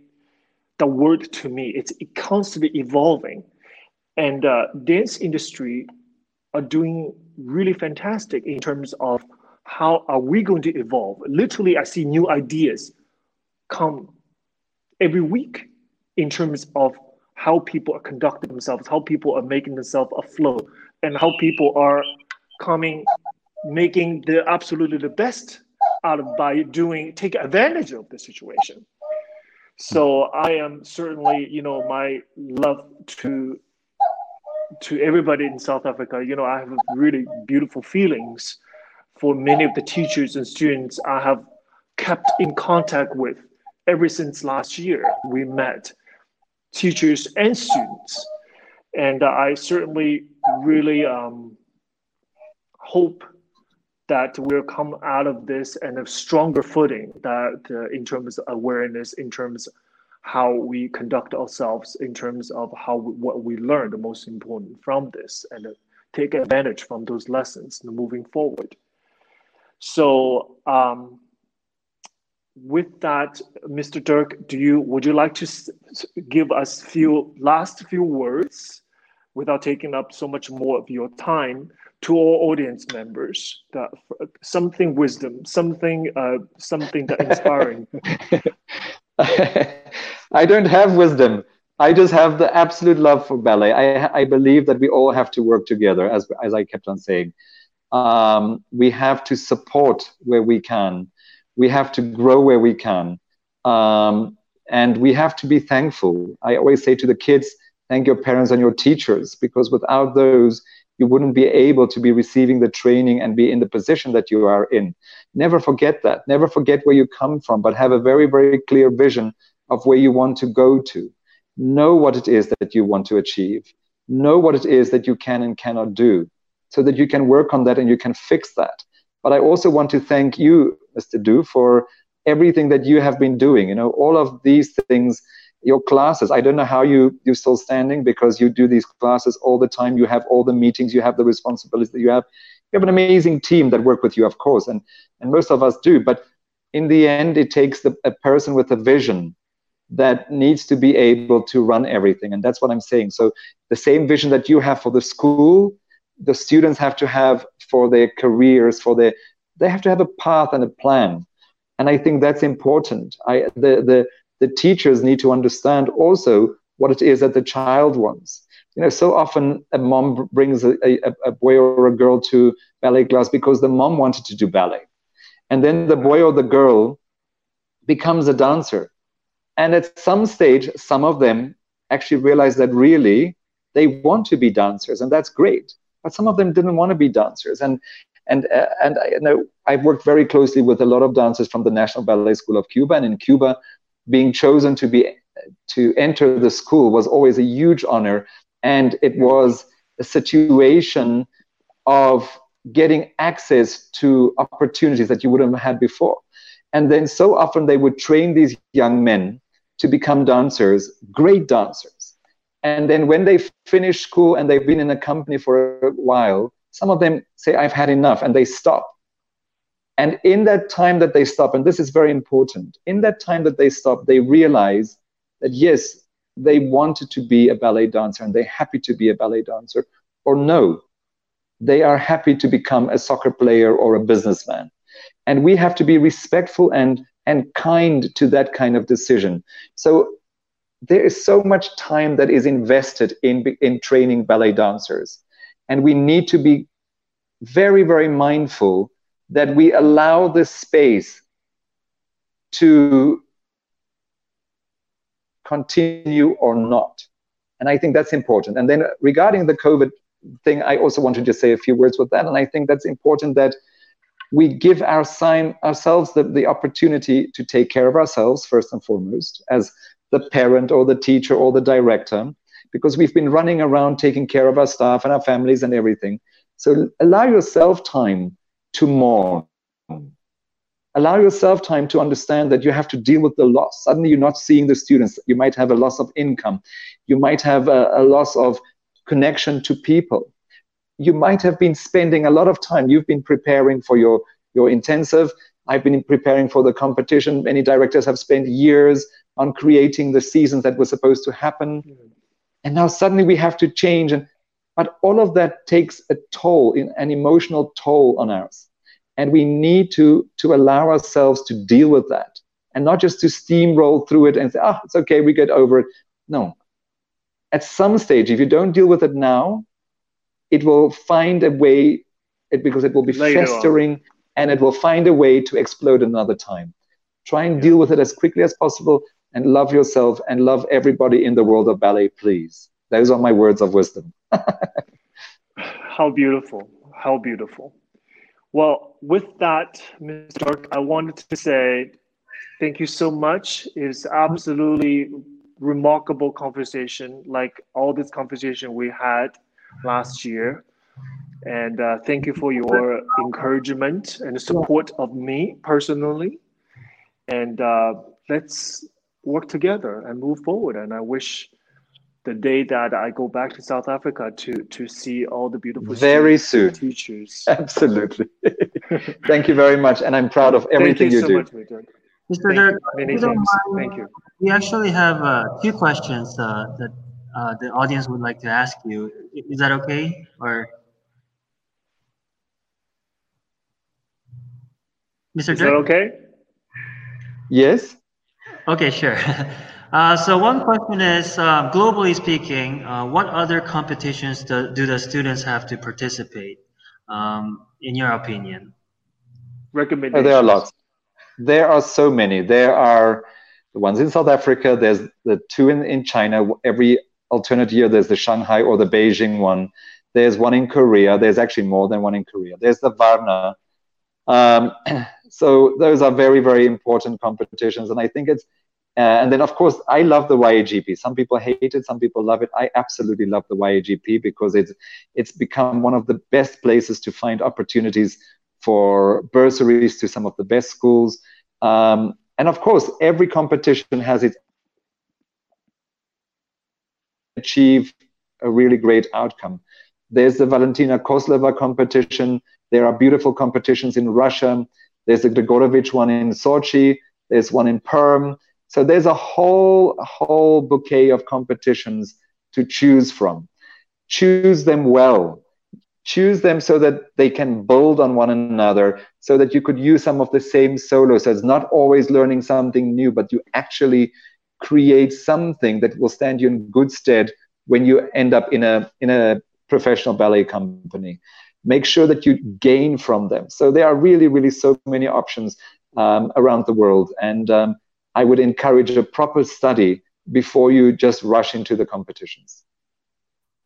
the word to me. It's constantly evolving. And uh, dance industry are doing really fantastic in terms of how are we going to evolve? Literally, I see new ideas come every week in terms of how people are conducting themselves, how people are making themselves afloat, and how people are coming, making the absolutely the best out of by doing take advantage of the situation. So I am certainly, you know, my love to to everybody in South Africa. You know, I have really beautiful feelings for many of the teachers and students I have kept in contact with ever since last year. We met teachers and students. And I certainly really um, hope that we'll come out of this and a stronger footing that uh, in terms of awareness, in terms how we conduct ourselves, in terms of how we, what we learned, the most important from this, and uh, take advantage from those lessons moving forward. So um, with that, Mr. Dirk, do you would you like to give us few last few words without taking up so much more of your time to all audience members? That something wisdom, something uh, something that inspiring. I don't have wisdom. I just have the absolute love for ballet. I, I believe that we all have to work together, as, as I kept on saying um, we have to support where we can. We have to grow where we can. Um, and we have to be thankful. I always say to the kids, thank your parents and your teachers, because without those, you wouldn't be able to be receiving the training and be in the position that you are in. Never forget that. Never forget where you come from, but have a very, very clear vision of where you want to go to. Know what it is that you want to achieve. Know what it is that you can and cannot do so that you can work on that and you can fix that. But I also want to thank you, Mr. Du, for everything that you have been doing. You know, all of these things your classes. I don't know how you you're still standing because you do these classes all the time. You have all the meetings. You have the responsibilities that you have. You have an amazing team that work with you, of course, and and most of us do. But in the end, it takes the, a person with a vision that needs to be able to run everything, and that's what I'm saying. So the same vision that you have for the school, the students have to have for their careers, for their they have to have a path and a plan. And i think that's important. I the the the teachers need to understand also what it is that the child wants. You know so often a mom brings a, a, a boy or a girl to ballet class because the mom wanted to do ballet. And then the boy or the girl becomes a dancer. And at some stage some of them actually realize that really they want to be dancers and that's great but some of them didn't want to be dancers and and uh, and I know I've worked very closely with a lot of dancers from the National Ballet School of Cuba, and in Cuba, being chosen to be to enter the school was always a huge honor, and it was a situation of getting access to opportunities that you wouldn't have had before. And then so often they would train these young men to become dancers, great dancers. And then when they finish school and they've been in a company for a while, some of them say, I've had enough, and they stop. And in that time that they stop, and this is very important, in that time that they stop, they realize that yes, they wanted to be a ballet dancer and they're happy to be a ballet dancer, or no, they are happy to become a soccer player or a businessman. And we have to be respectful and, and kind to that kind of decision. So there is so much time that is invested in, in training ballet dancers. And we need to be very, very mindful that we allow this space to continue or not. And I think that's important. And then regarding the COVID thing, I also wanted to just say a few words with that. And I think that's important that we give our sign, ourselves the, the opportunity to take care of ourselves first and foremost as the parent or the teacher or the director because we've been running around taking care of our staff and our families and everything. So allow yourself time to mourn. Allow yourself time to understand that you have to deal with the loss. Suddenly, you're not seeing the students. You might have a loss of income. You might have a, a loss of connection to people. You might have been spending a lot of time. You've been preparing for your, your intensive. I've been preparing for the competition. Many directors have spent years on creating the seasons that were supposed to happen. Mm-hmm and now suddenly we have to change and but all of that takes a toll an emotional toll on us and we need to to allow ourselves to deal with that and not just to steamroll through it and say ah oh, it's okay we get over it no at some stage if you don't deal with it now it will find a way it, because it will be Later festering on. And it will find a way to explode another time try and deal with it as quickly as possible and love yourself and love everybody in the world of ballet, please. Those are my words of wisdom. How beautiful. How beautiful. Well, with that, Mr. Dirk, I wanted to say thank you so much. It's absolutely remarkable conversation, like all this conversation we had last year. And uh, thank you for your encouragement and support of me personally. And uh, let's work together and move forward. And I wish the day that I go back to South Africa to to see all the beautiful very soon teachers. Absolutely. Thank you very much, and I'm proud of everything you, so do. Much, Mr. Dirk, many thanks. Thank you. We actually have a few questions uh, that uh, the audience would like to ask you. Is that okay? Or Mr. Is Dirk? that okay? Yes. Okay, sure. Uh, so one question is, um, globally speaking, uh, what other competitions do, do, the students have to participate, um, in your opinion? Recommendations. Oh, there are lots. There are so many. There are the ones in South Africa. There's the two in, in China. Every alternate year, there's the Shanghai or the Beijing one. There's one in Korea. There's actually more than one in Korea. There's the Varna. Um, so those are very, very important competitions. And I think it's, uh, and then of course, I love the YAGP. Some people hate it, some people love it. I absolutely love the YAGP because it's, it's become one of the best places to find opportunities for bursaries to some of the best schools. Um, and of course, every competition has its achieve a really great outcome. There's the Valentina Kozlova competition. There are beautiful competitions in Russia. There's the Grigorovich one in Sochi. There's one in Perm. So there's a whole whole bouquet of competitions to choose from. Choose them well. Choose them so that they can build on one another, so that you could use some of the same solos as not always learning something new, but you actually create something that will stand you in good stead when you end up in a in a professional ballet company. Make sure that you gain from them. So there are really, really so many options um, around the world, and um, I would encourage a proper study before you just rush into the competitions.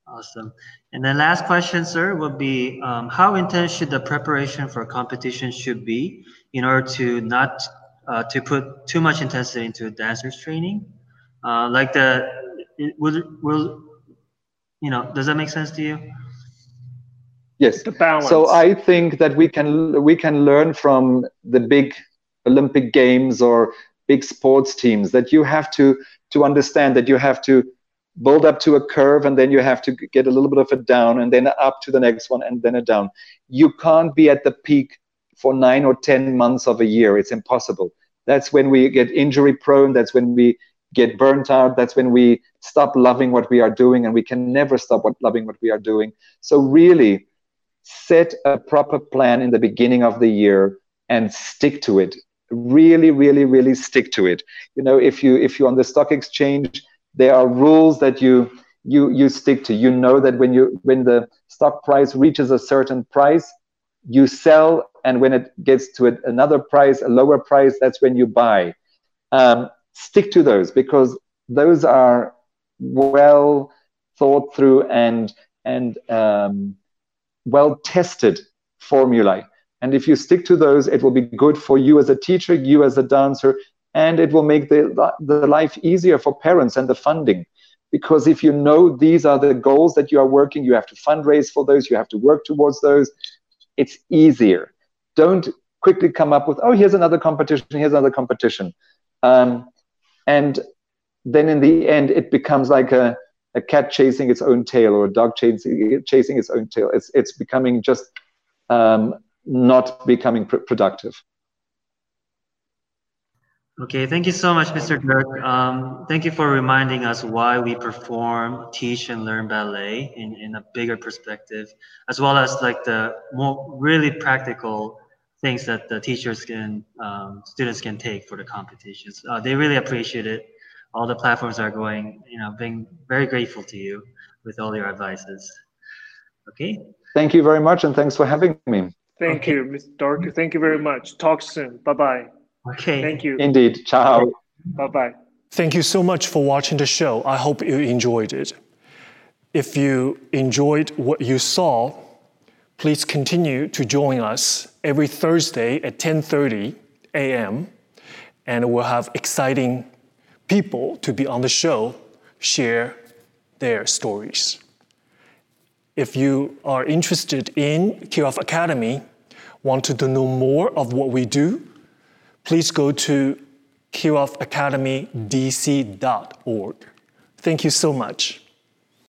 Awesome. And then last question, sir, would be um, how intense should the preparation for competition should be in order to not uh, to put too much intensity into dancers training? Uh, like the will will you know does that make sense to you? Yes. The balance. So I think that we can we can learn from the big Olympic Games or big sports teams that you have to to understand that you have to build up to a curve and then you have to get a little bit of a down and then up to the next one and then a down. You can't be at the peak for nine or 10 months of a year. It's impossible. That's when we get injury prone. That's when we get burnt out. That's when we stop loving what we are doing and we can never stop what, loving what we are doing. So, really, set a proper plan in the beginning of the year and stick to it. Really really really stick to it. You know if you if you're on the stock exchange there are rules that you you you stick to. You know that when you when the stock price reaches a certain price you sell and when it gets to another price a lower price that's when you buy. Um, stick to those because those are well thought through and and um, well tested formulae and if you stick to those, it will be good for you as a teacher, you as a dancer, and it will make the, the life easier for parents and the funding. Because if you know these are the goals that you are working, you have to fundraise for those, you have to work towards those, it's easier. Don't quickly come up with, oh, here's another competition, here's another competition. Um, and then in the end, it becomes like a, a cat chasing its own tail or a dog chasing, chasing its own tail. It's, it's becoming just um, not becoming pr- productive. Okay, thank you so much, Mr. Dirk. Um, thank you for reminding us why we perform, teach, and learn ballet in, in a bigger perspective, as well as like the more really practical things that the teachers can, um, students can take for the competitions. Uh, they really appreciate it. All the platforms are going, you know, being very grateful to you with all your advices. Okay. Thank you very much, and thanks for having me. Thank okay. you, Mr. Dirk. Thank you very much. Talk soon. Bye bye. Okay. Thank you. Indeed. Ciao. Bye bye. Thank you so much for watching the show. I hope you enjoyed it. If you enjoyed what you saw, please continue to join us every Thursday at 10:30 a.m. and we'll have exciting people to be on the show share their stories. If you are interested in Kirov Academy, wanted to know more of what we do, please go to kirovacademydc.org. Thank you so much.